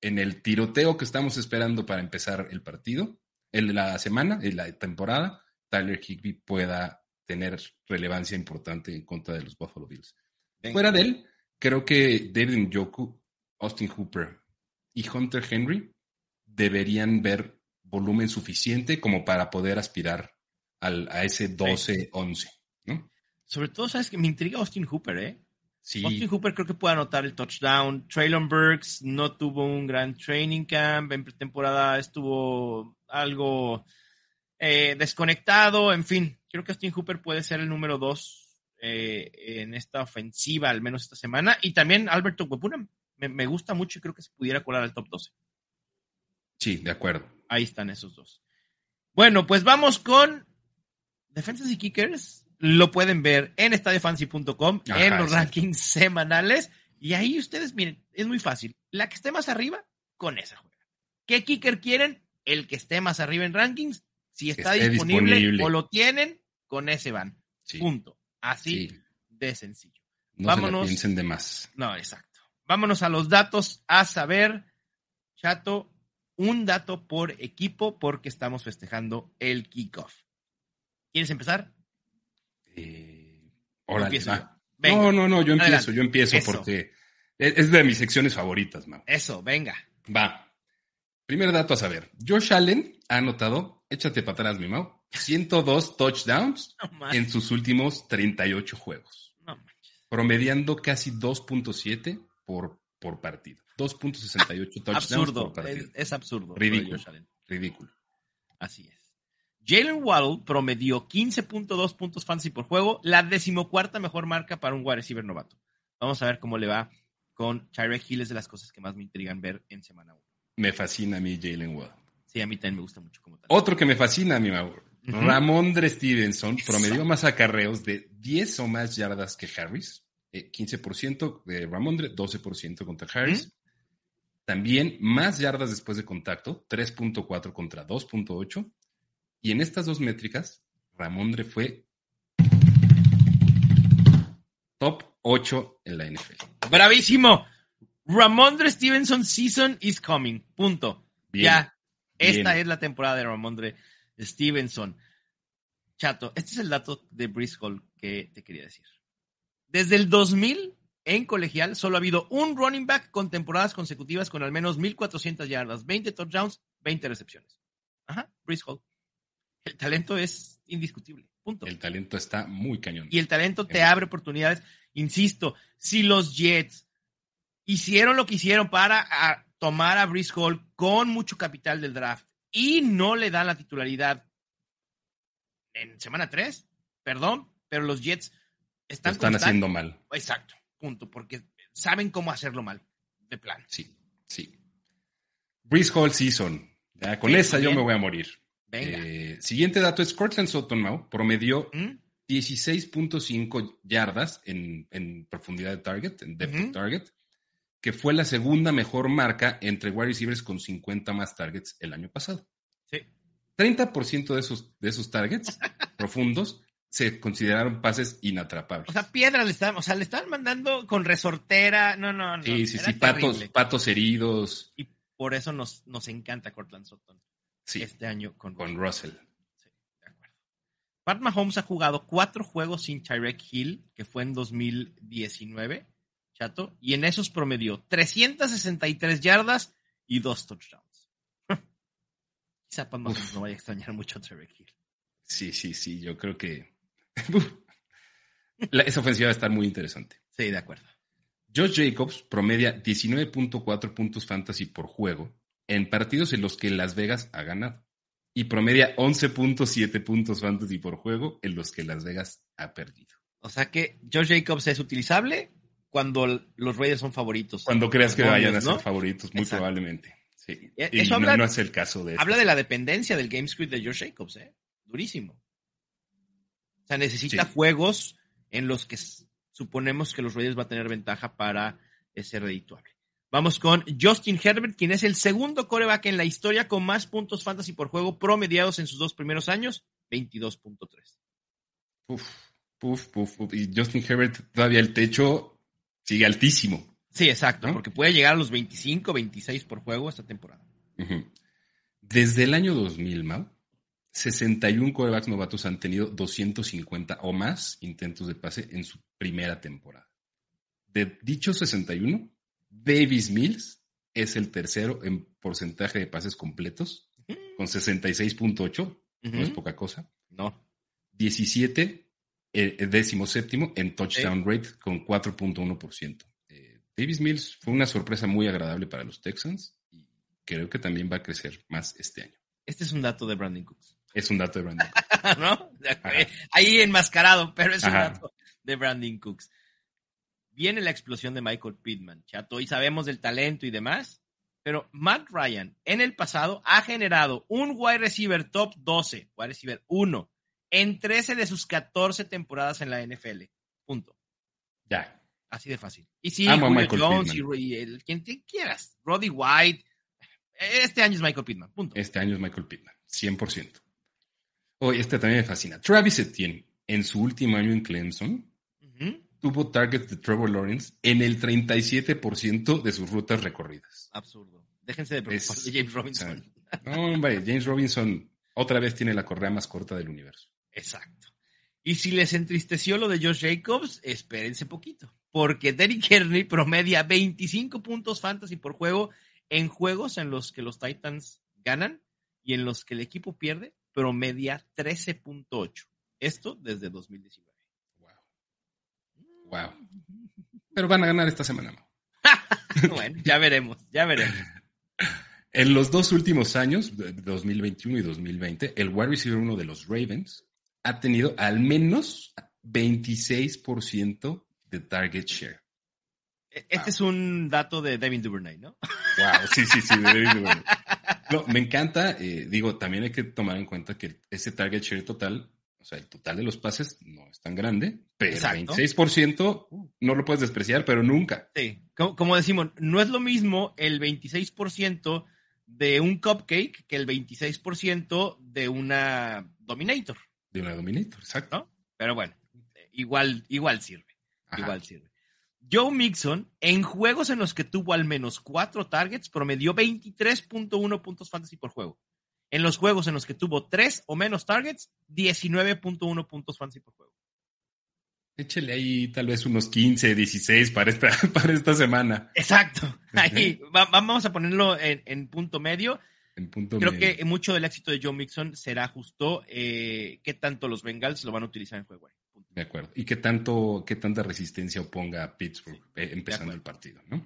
en el tiroteo que estamos esperando para empezar el partido, en la semana, en la temporada, Tyler Higby pueda tener relevancia importante en contra de los Buffalo Bills. Fuera de él, creo que David Njoku, Austin Hooper y Hunter Henry deberían ver volumen suficiente como para poder aspirar al, a ese 12-11, ¿no? Sobre todo, sabes que me intriga Austin Hooper, ¿eh? Sí. Austin Hooper creo que puede anotar el touchdown. Traylon Burks no tuvo un gran training camp. En pretemporada estuvo algo eh, desconectado. En fin, creo que Austin Hooper puede ser el número 2 eh, en esta ofensiva, al menos esta semana. Y también Alberto Wepuna me, gusta mucho y creo que se pudiera colar al top 12. Sí, de acuerdo. Ahí están esos dos. Bueno, pues vamos con defensas y kickers. Lo pueden ver en estadiofancy.com, en los rankings semanales. Y ahí ustedes, miren, es muy fácil. La que esté más arriba, con esa juega. ¿Qué kicker quieren? El que esté más arriba en rankings. Si está disponible, o lo tienen, con ese van. Punto. Así de sencillo. No Vámonos. piensen de más. No, exacto. Vámonos a los datos a saber, Chato, un dato por equipo porque estamos festejando el kickoff. ¿Quieres empezar? Eh, no, no, no, yo empiezo, yo empiezo porque es de mis secciones favoritas, Mau. Eso, venga. Va. Primer dato a saber. Josh Allen ha anotado, échate para atrás, mi Mau, 102 touchdowns en sus últimos 38 juegos. promediando casi 2.7 por, por partido. 2.68 touchdowns por partido. Es, absurdo. Ridículo. Ridículo. Así es. Jalen Waddle promedió 15.2 puntos fantasy por juego, la decimocuarta mejor marca para un wide receiver novato. Vamos a ver cómo le va con Tyreek Hill, es de las cosas que más me intrigan ver en semana 1. Me fascina a mí Jalen Waddle. Sí, a mí también me gusta mucho como tal. Otro que me fascina a mí, Mauro. Ramondre Stevenson promedió más acarreos de 10 o más yardas que Harris. 15% eh, de Ramondre, 12% contra Harris. También más yardas después de contacto, 3.4 contra 2.8. Y en estas dos métricas, Ramondre fue top 8 en la NFL. ¡Bravísimo! Ramondre Stevenson season is coming. Punto. ya. Esta es la temporada de Ramondre Stevenson. Chato, este es el dato de Bristol que te quería decir. Desde el 2000 en colegial solo ha habido un running back con temporadas consecutivas con al menos 1400 yardas, 20 touchdowns, 20 recepciones. Ajá, Bristol. El talento es indiscutible. Punto. El talento está muy cañón. Y el talento te abre oportunidades. Insisto, si los Jets hicieron lo que hicieron para tomar a Brice Hall con mucho capital del draft y no le dan la titularidad en semana 3, perdón, pero los Jets están, están haciendo mal. Exacto, punto, porque saben cómo hacerlo mal, de plan. Sí, sí. Brice Hall Season. Ya, con esa yo me voy a morir. Venga. Eh, siguiente dato es Cortland Sutton promedió 16.5 ¿Mm? yardas en, profundidad de target, en depth of target, que fue la segunda mejor marca entre wide receivers con 50 más targets el año pasado. Sí. 30% de esos, de esos targets profundos se consideraron pases inatrapables. O sea, piedra le están, o sea, le están mandando con resortera. No, no, no. Sí, sí, sí, patos, patos heridos. Y por eso nos, nos encanta Cortland Sutton este año con, con Russell. Sí, de acuerdo. Pat Mahomes ha jugado cuatro juegos sin Tyrek Hill, que fue en 2019, chato, y en esos promedió 363 yardas y dos touchdowns. Quizá Pat Mahomes no vaya a extrañar mucho a Tyrek Hill. Sí, sí, sí, yo creo que esa ofensiva va a estar muy interesante. Sí, de acuerdo. Josh Jacobs promedia 19.4 puntos fantasy por juego en partidos en los que Las Vegas ha ganado y promedia 11.7 puntos fantasy por juego en los que Las Vegas ha perdido. O sea que Josh Jacobs es utilizable cuando los Raiders son favoritos. Cuando creas que vayan a ser favoritos, muy probablemente. Sí. E, y Eso no, es el caso de Habla de la dependencia del game script de Josh Jacobs, ¿eh? Durísimo. O sea, necesita juegos en los que suponemos que los Raiders va a tener ventaja para ser redituable. Vamos con Justin Herbert, quien es el segundo coreback en la historia con más puntos fantasy por juego promediados en sus dos primeros años, 22.3. Uf, uf, uf, Y Justin Herbert todavía el techo sigue altísimo. Sí, exacto, porque puede llegar a los 25, 26 por juego esta temporada. Desde el año 2000, Mau, 61 corebacks novatos han tenido 250 o más intentos de pase en su primera temporada. De dichos 61, Davis Mills es el tercero en porcentaje de pases completos, con 66.8, no es poca cosa. No. 17, eh, décimo séptimo en touchdown rate, con 4.1%. Eh, Davis Mills fue una sorpresa muy agradable para los Texans y creo que también va a crecer más este año. Este es un dato de Brandon Cooks. Es un dato de Brandon Cooks. ¿No? Ahí enmascarado, pero es un dato de Brandon Cooks viene la explosión de Michael Pittman, chato, y sabemos del talento y demás, pero Matt Ryan en el pasado ha generado un wide receiver top 12, wide receiver 1, en 13 de sus 14 temporadas en la NFL. Punto. Ya. Así de fácil. Y sí, Julio Jones y, el, quien quieras, Roddy White. Este año es Michael Pittman. Punto. Este año es Michael Pittman, 100%. Hoy este también me fascina. Travis Etienne, en su último año en Clemson, tuvo targets de Trevor Lawrence en el 37% de sus rutas recorridas. Absurdo. Déjense de preocupar de James Robinson. No, hombre, James Robinson otra vez tiene la correa más corta del universo. Exacto. Y si les entristeció lo de Josh Jacobs, espérense poquito, porque Derrick Henry promedia 25 puntos fantasy por juego en juegos en los que los Titans ganan y en los que el equipo pierde, promedia 13.8. Esto desde 2019. Wow. Pero van a ganar esta semana. bueno, ya veremos, ya veremos. En los dos últimos años, 2021 y 2020, el wide receiver uno de los Ravens ha tenido al menos 26% de target share. E, este es un dato de Devin Duvernay, ¿no? Wow, sí, sí, sí, de Devin Duvernay. No, me encanta, eh, digo, también hay que tomar en cuenta que ese target share total o sea, el total de los pases no es tan grande, pero el 26% no lo puedes despreciar, pero nunca. Sí, como, decimos, no es lo mismo el 26% de un cupcake que el 26% de una Dominator. De una Dominator, exacto. Pero bueno, igual, igual sirve. Igual sirve. Joe Mixon, en juegos en los que tuvo al menos cuatro targets, promedió 23.1 puntos fantasy por juego. En los juegos en los que tuvo tres o menos targets, 19.1 puntos fantasy por juego. Échele ahí tal vez unos 15, 16 para esta, para esta semana. Exacto. Ahí vamos a ponerlo en, punto medio. Punto Creo que mucho del éxito de Joe Mixon será justo eh, qué tanto los Bengals lo van a utilizar en juego. De acuerdo. Y qué tanto, qué tanta resistencia oponga a Pittsburgh eh, empezando el partido, ¿no?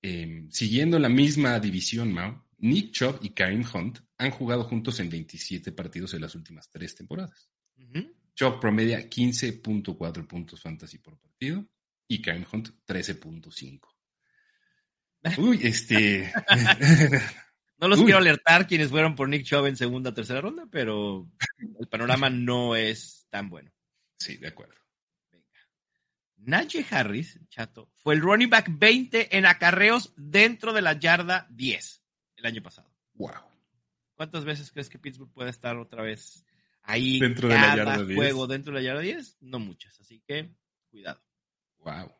Em, siguiendo la misma división, Mao, Nick Chubb y Karim Hunt han jugado juntos en 27 partidos en las últimas tres temporadas. Chubb promedia 15.4 puntos fantasy por partido y Karim Hunt 13.5. Uy, este. no los quiero alertar quienes fueron por Nick Chubb en segunda o tercera ronda, pero el panorama no es tan bueno. Sí, de acuerdo. Venga. Najee Harris, chato, fue el running back 20 en acarreos dentro de la yarda 10 el año pasado. Wow. ¿Cuántas veces crees que Pittsburgh puede estar otra vez ahí dentro de la yarda 10? juego dentro de la yarda 10? No muchas, así que cuidado. Wow.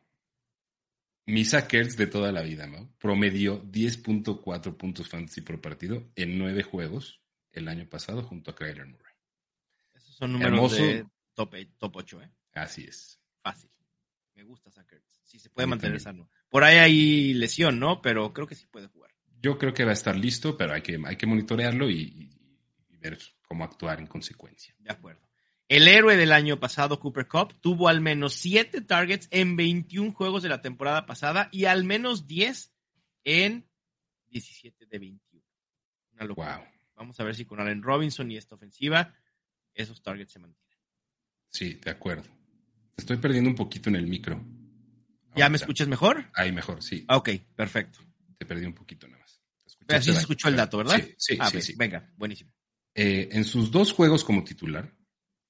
Misa Kertz de toda la vida, ¿no? Promedió 10.4 puntos fantasy por partido en nueve juegos el año pasado junto a Kyler Murray. Esos son números de top, 8, ¿eh? Así es. Fácil. Me gusta Kertz. Sí, se puede mantener sano. Por ahí hay lesión, ¿no? Pero creo que sí puede jugar. Yo creo que va a estar listo, pero hay que, hay que monitorearlo y, y ver cómo actuar en consecuencia. De acuerdo. El héroe del año pasado, Cooper Cup, tuvo al menos 7 targets en 21 juegos de la temporada pasada y al menos 10 en 17 de 21. Una locura. Vamos a ver si con Allen Robinson y esta ofensiva esos targets se mantienen. Sí, de acuerdo. Estoy perdiendo un poquito en el micro. ¿Ya me escuchas mejor? Ahí mejor, sí. Ok, perfecto. Te perdí un poquito nada más. Pero así se escuchó el dato, ¿verdad? Sí, sí, ah, sí, Venga, buenísimo. Eh, en sus dos juegos como titular,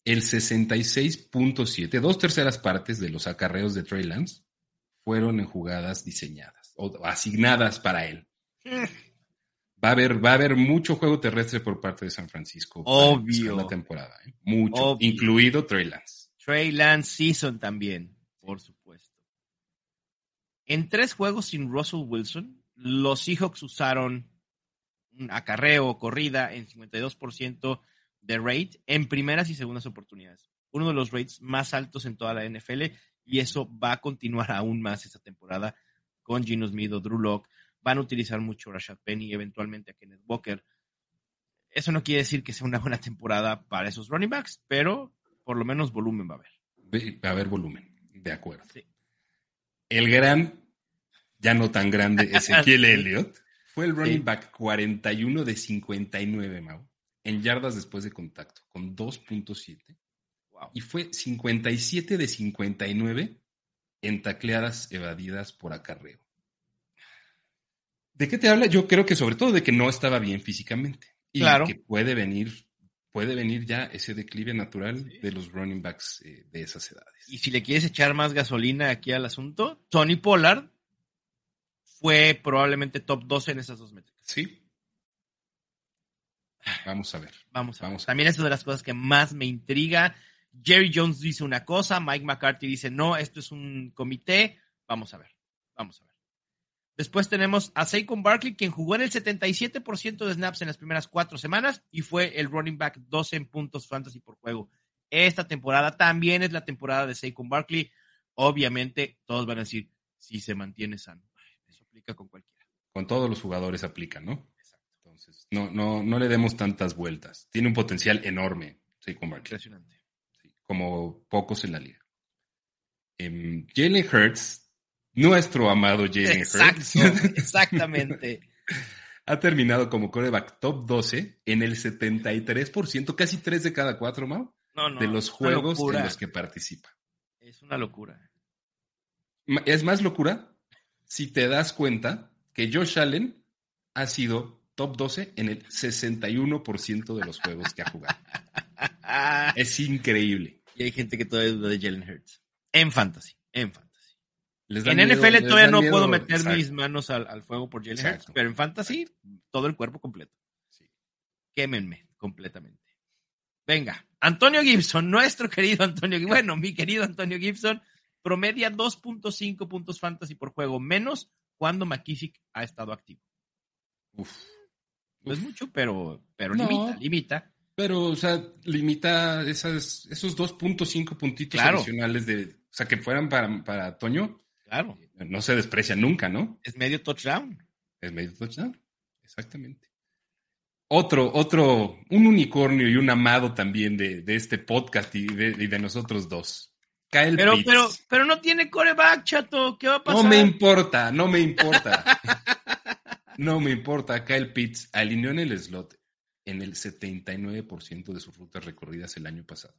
el 66.7, dos terceras partes de los acarreos de Trey Lance fueron en jugadas diseñadas o asignadas para él. Va a haber, va a haber mucho juego terrestre por parte de San Francisco. Obvio. La temporada, ¿eh? mucho, incluido Trey Lance. Trey Lance Season también, por supuesto. En tres juegos sin Russell Wilson, los Seahawks usaron un acarreo, corrida en 52% de rate en primeras y segundas oportunidades. Uno de los rates más altos en toda la NFL y eso va a continuar aún más esta temporada con Gino Smith o Drew Locke. Van a utilizar mucho a Rashad Penny y eventualmente a Kenneth Walker. Eso no quiere decir que sea una buena temporada para esos running backs, pero por lo menos volumen va a haber. Va a haber volumen, de acuerdo. El gran, ya no tan grande, Ezequiel Elliott, fue el running back 41 de 59, Mau en yardas después de contacto, con 2.7. Y fue 57 de 59 en tacleadas evadidas por acarreo. ¿De qué te habla? Yo creo que sobre todo de que no estaba bien físicamente. Y que puede venir, puede venir ya ese declive natural de los running backs eh, de esas edades. Y si le quieres echar más gasolina aquí al asunto, Tony Pollard fue probablemente top 12 en esas dos métricas. Sí, Vamos a ver. Vamos a ver. También es una de las cosas que más me intriga. Jerry Jones dice una cosa, Mike McCarthy dice no, esto es un comité. Vamos a ver. Vamos a ver. Después tenemos a Saquon Barkley, quien jugó en el 77% de snaps en las primeras cuatro semanas y fue el running back 12 en puntos fantasy por juego. Esta temporada también es la temporada de Saquon Barkley. Obviamente, todos van a decir, si se mantiene sano. Eso aplica con cualquiera. Con todos los jugadores aplica, ¿no? No, no, no le demos tantas vueltas. Tiene un potencial enorme, sí, Impresionante. como pocos en la liga. Em, Jalen Hurts, nuestro amado Jalen Hurts. exactamente. ha terminado como coreback top 12 en el 73%, casi 3 de cada 4, Mau, de los juegos en los que participa. Es una locura. Es más locura si te das cuenta que Josh Allen ha sido top 12 en el 61% de los juegos que ha jugado. es increíble. Y hay gente que todavía duda de Jalen Hurts. En fantasy, en fantasy. en NFL todavía no puedo meter mis manos al, fuego por Jalen Hurts, pero en fantasy todo el cuerpo completo. Sí. Quémenme completamente. Venga, Antonio Gibson, nuestro querido Antonio, bueno, mi querido Antonio Gibson, promedia 2.5 puntos fantasy por juego, menos cuando McKissick ha estado activo. Uf. No es mucho, pero, pero limita, limita. Pero, o sea, limita esas, esos 2.5 puntitos adicionales de, o sea, que fueran para, para Toño. Claro. No se desprecia nunca, ¿no? Es medio touchdown. Es medio touchdown, exactamente. Otro, otro, un unicornio y un amado también de, de este podcast y de, de, nosotros dos. Kyle pero, pero, pero no tiene coreback, chato. ¿Qué va a pasar? No me importa, no me importa. no me importa. Kyle Pitts alineó en el slot en el 79% de sus rutas recorridas el año pasado.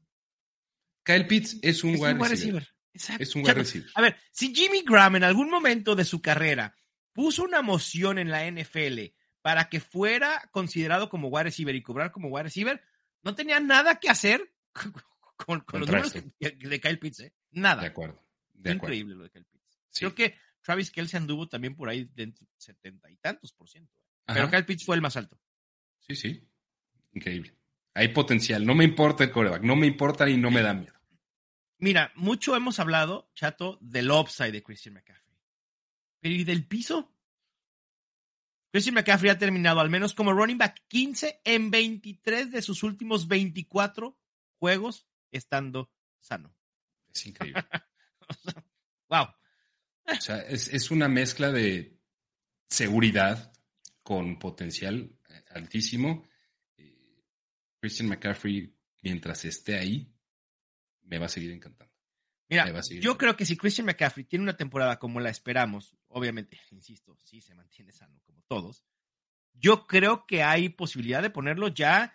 Kyle Pitts es un wide receiver. Es un wide receiver. A ver, si Jimmy Graham en algún momento de su carrera puso una moción en la NFL para que fuera considerado como wide receiver y cobrar como wide receiver, no tenía nada que hacer con, los números de Kyle Pitts, ¿eh? Nada. De acuerdo. Increíble lo de Kyle Pitts. Creo que Travis Kelsey anduvo también por ahí de setenta y tantos por ciento. Pero Kyle Pitts fue el más alto. Sí, sí. Increíble. Hay potencial. No me importa el coreback. No me importa y no me da miedo. Mira, mucho hemos hablado, chato, del upside de Christian McCaffrey. Pero ¿y del piso? Christian McCaffrey ha terminado al menos como running back 15 en 23 de sus últimos 24 juegos estando sano. Es increíble. wow. O sea, es, es, una mezcla de seguridad con potencial altísimo Christian McCaffrey, mientras esté ahí, me va a seguir encantando. Mira, yo creo que si Christian McCaffrey tiene una temporada como la esperamos, obviamente, insisto, sí se mantiene sano como todos, yo creo que hay posibilidad de ponerlo ya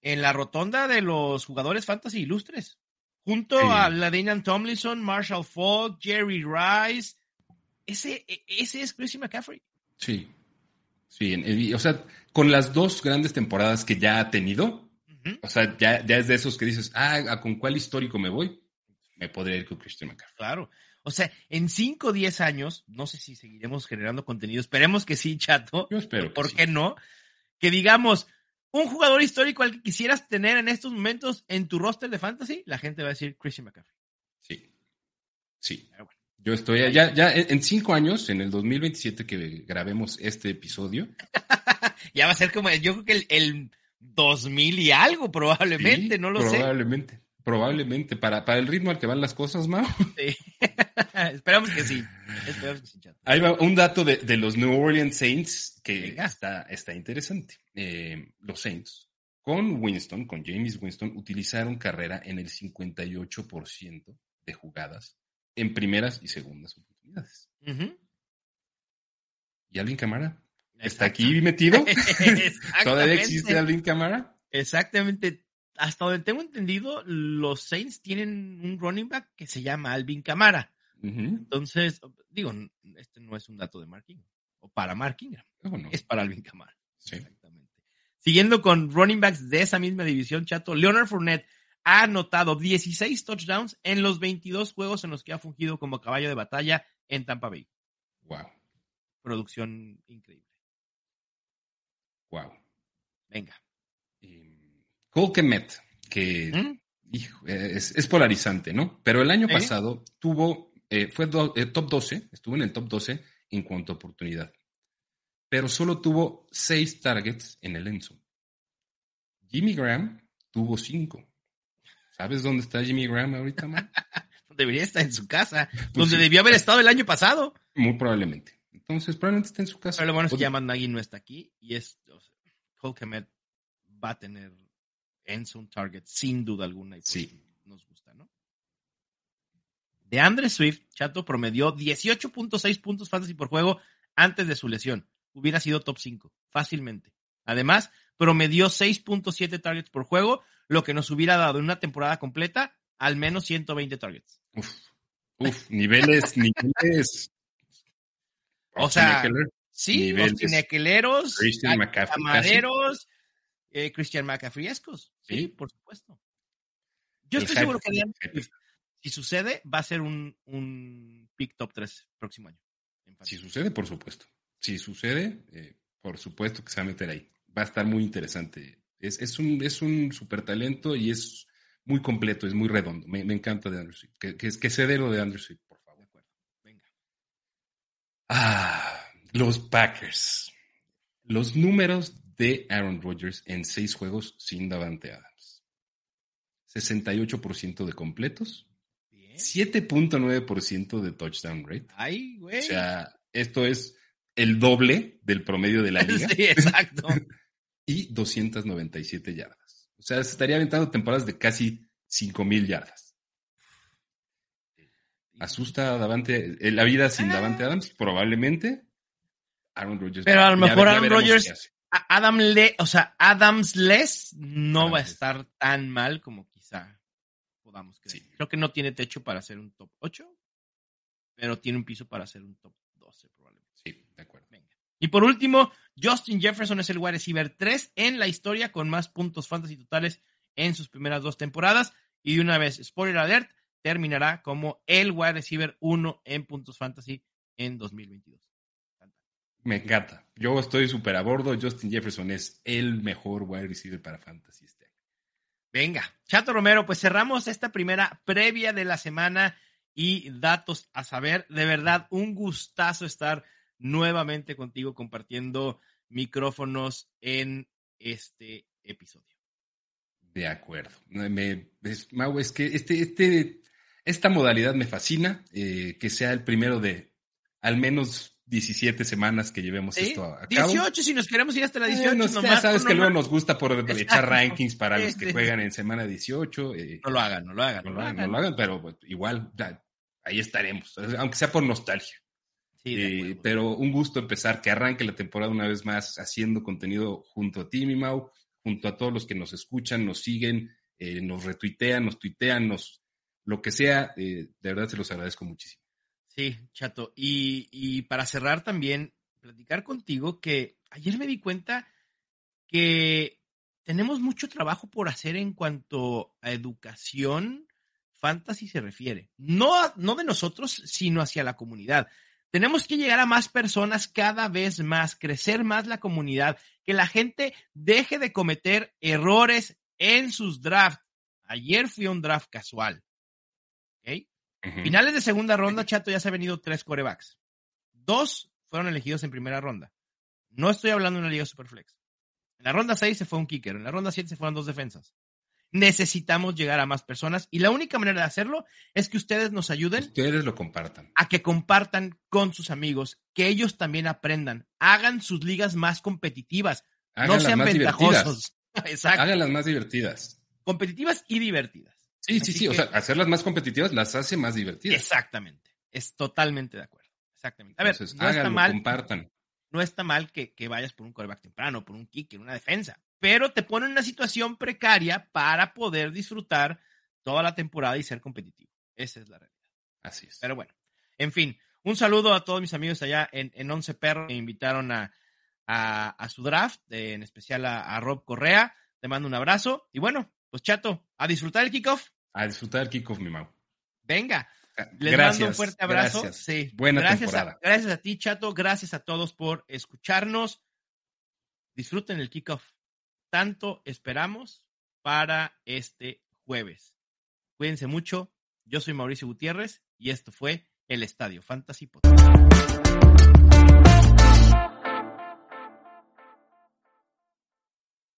en la rotonda de los jugadores fantasy ilustres, junto a Ladinian Tomlinson, Marshall Falk, Jerry Rice. Ese, e, ese es Christian McCaffrey. Sí, sí, o sea, con las dos grandes temporadas que ya ha tenido, o sea, ya, es de esos que dices, ah, ¿con cuál histórico me voy? Me podría ir con Christian McCaffrey. Claro. O sea, en 5 o 10 años, no sé si seguiremos generando contenido, esperemos que sí, chato. Yo espero. ¿Por qué no? Que digamos, un jugador histórico al que quisieras tener en estos momentos en tu roster de fantasy, la gente va a decir Christian McCaffrey. Sí. Sí. Yo estoy ya, ya en cinco años, en el 2027 que grabemos este episodio. ya va a ser como, yo creo que el 2000 y algo, probablemente, no lo sé. Probablemente, probablemente. Para, para el ritmo al que van las cosas, Mau. Sí. Esperamos que sí. Esperamos que sí, Ahí va un dato de, de los New Orleans Saints que está, está interesante. Eh, los Saints, con Winston, con James Winston, utilizaron carrera en el 58% de jugadas en primeras y segundas oportunidades. ¿Y Alvin Camara? ¿Está aquí metido? ¿Todavía existe Alvin Camara? Exactamente. Hasta donde tengo entendido, los Saints tienen un running back que se llama Alvin Camara. Entonces, digo, este no es un dato de Marking o para Marking, es para Alvin Camara. Exactamente. Siguiendo con running backs de esa misma división, chato, Leonard Fournette ha anotado 16 touchdowns en los 22 juegos en los que ha fungido como caballo de batalla en Tampa Bay. Wow. Producción increíble. Wow. Venga. Cole Kemet, que ¿Mm? es, polarizante, ¿no? Pero el año pasado tuvo, eh, fue eh, top 12, estuvo en el top 12 en cuanto a oportunidad. Pero solo tuvo seis targets en el Enzo. Jimmy Graham tuvo cinco. ¿Sabes dónde está Jimmy Graham ahorita, man? Debería estar en su casa, pues donde debió haber estado el año pasado. Muy probablemente. Entonces, probablemente está en su casa. Pero lo bueno es que ya Nagy no está aquí y es Cole Kemet va a tener en su target sin duda alguna. Y pues sí. Nos gusta, ¿no? De Andre Swift, Chato promedió 18.6 puntos fantasy por juego antes de su lesión. Hubiera sido top 5, fácilmente. Además, promedió 6.7 targets por juego, lo que nos hubiera dado en una temporada completa al menos 120 targets. Uf, uf niveles, niveles. O sea, Sí, los tinequeleros, Christian McCaffrey, camareros, eh, Christian McCaffreyescos. Sí, por supuesto. Yo estoy seguro que si sucede, va a ser un, un pick top 3 próximo año. Si sucede, por supuesto. Si sucede, eh, por supuesto que se va a meter ahí. Va a estar muy interesante. Es, es, un, es un super talento y es muy completo, es muy redondo. Me, me encanta de Andrew Swift. Que, que, que se dé lo de Andrew Swift, por favor. Venga. Ah. Los Packers. Los números de Aaron Rodgers en seis juegos sin Davante Adams. 68% de completos. 7.9% de touchdown rate. Ay, güey. O sea, esto es el doble del promedio de la liga. sí, exacto. y 297 yardas. O sea, se estaría aventando temporadas de casi 5000 yardas. ¿Asusta a Davante, eh, la vida sin Davante Adams? Probablemente. Aaron Rodgers. Pero a lo mejor Aaron Rodgers, Adam Le, o sea, Adams Les no va a estar tan mal como quizá podamos creer. Creo que no tiene techo para ser un top 8, pero tiene un piso para ser un top 12 probablemente. Sí, de acuerdo. Venga. Y por último, Justin Jefferson es el wide receiver 3 en la historia con más puntos fantasy totales en sus primeras dos temporadas. Y de una vez, spoiler alert, terminará como el wide receiver 1 en puntos fantasy en 2022. Me encanta. Yo estoy súper a bordo. Justin Jefferson es el mejor wide receiver para fantasy este año. Venga, Chato Romero, pues cerramos esta primera previa de la semana y datos a saber. De verdad, un gustazo estar nuevamente contigo compartiendo micrófonos en este episodio. De acuerdo. Me, es, Mau, es que este, este esta modalidad me fascina, eh, que sea el primero de al menos 17 semanas que llevemos esto a cabo. 18 si nos queremos ir hasta la 18. Eh, ya sabes que luego nos gusta por echar rankings para los que juegan en semana 18. Eh, no lo hagan, no lo hagan. No, lo, hagan, no lo hagan, pero igual ahí estaremos, aunque sea por nostalgia. Sí, pero un gusto empezar, que arranque la temporada una vez más haciendo contenido junto a ti, mi Mau, junto a todos los que nos escuchan, nos siguen, nos retuitean, nos tuitean, nos lo que sea, eh, de verdad se los agradezco muchísimo. Sí, chato. Y, para cerrar también, platicar contigo que ayer me di cuenta que tenemos mucho trabajo por hacer en cuanto a educación fantasy se refiere. No, no de nosotros, sino hacia la comunidad. Tenemos que llegar a más personas cada vez más, crecer más la comunidad, que la gente deje de cometer errores en sus drafts. Ayer fui a un draft casual. Finales de segunda ronda, Chato, ya se han venido tres corebacks. Dos fueron elegidos en primera ronda. No estoy hablando de una liga superflex. En la ronda 6 se fue un kicker, en la ronda 7 se fueron dos defensas. Necesitamos llegar a más personas y la única manera de hacerlo es que ustedes nos ayuden. Ustedes lo compartan. A que compartan con sus amigos, que ellos también aprendan, hagan sus ligas más competitivas, no sean ventajosos. Exacto. Hagan las más divertidas. Competitivas y divertidas. Sí, sí, sí. O sea, hacerlas más competitivas las hace más divertidas. Exactamente. Es totalmente de acuerdo. Exactamente. A ver, no está mal. Compartan. No está mal que, vayas por un coreback temprano, por un kick, en una defensa, pero te pone en una situación precaria para poder disfrutar toda la temporada y ser competitivo. Esa es la realidad. Así es. Pero bueno, en fin, un saludo a todos mis amigos allá en, en Once Perro que me invitaron a, a, su draft, en especial a, a Rob Correa. Te mando un abrazo y bueno, pues chato, a disfrutar el kickoff a disfrutar el kickoff, mi Mau. Venga. Ah, Les gracias, mando un fuerte abrazo. Gracias. Sí. Buena gracias temporada. A, gracias a ti, Chato. Gracias a todos por escucharnos. Disfruten el kickoff. Tanto esperamos para este jueves. Cuídense mucho. Yo soy Mauricio Gutiérrez y esto fue el Estadio Fantasy Podcast.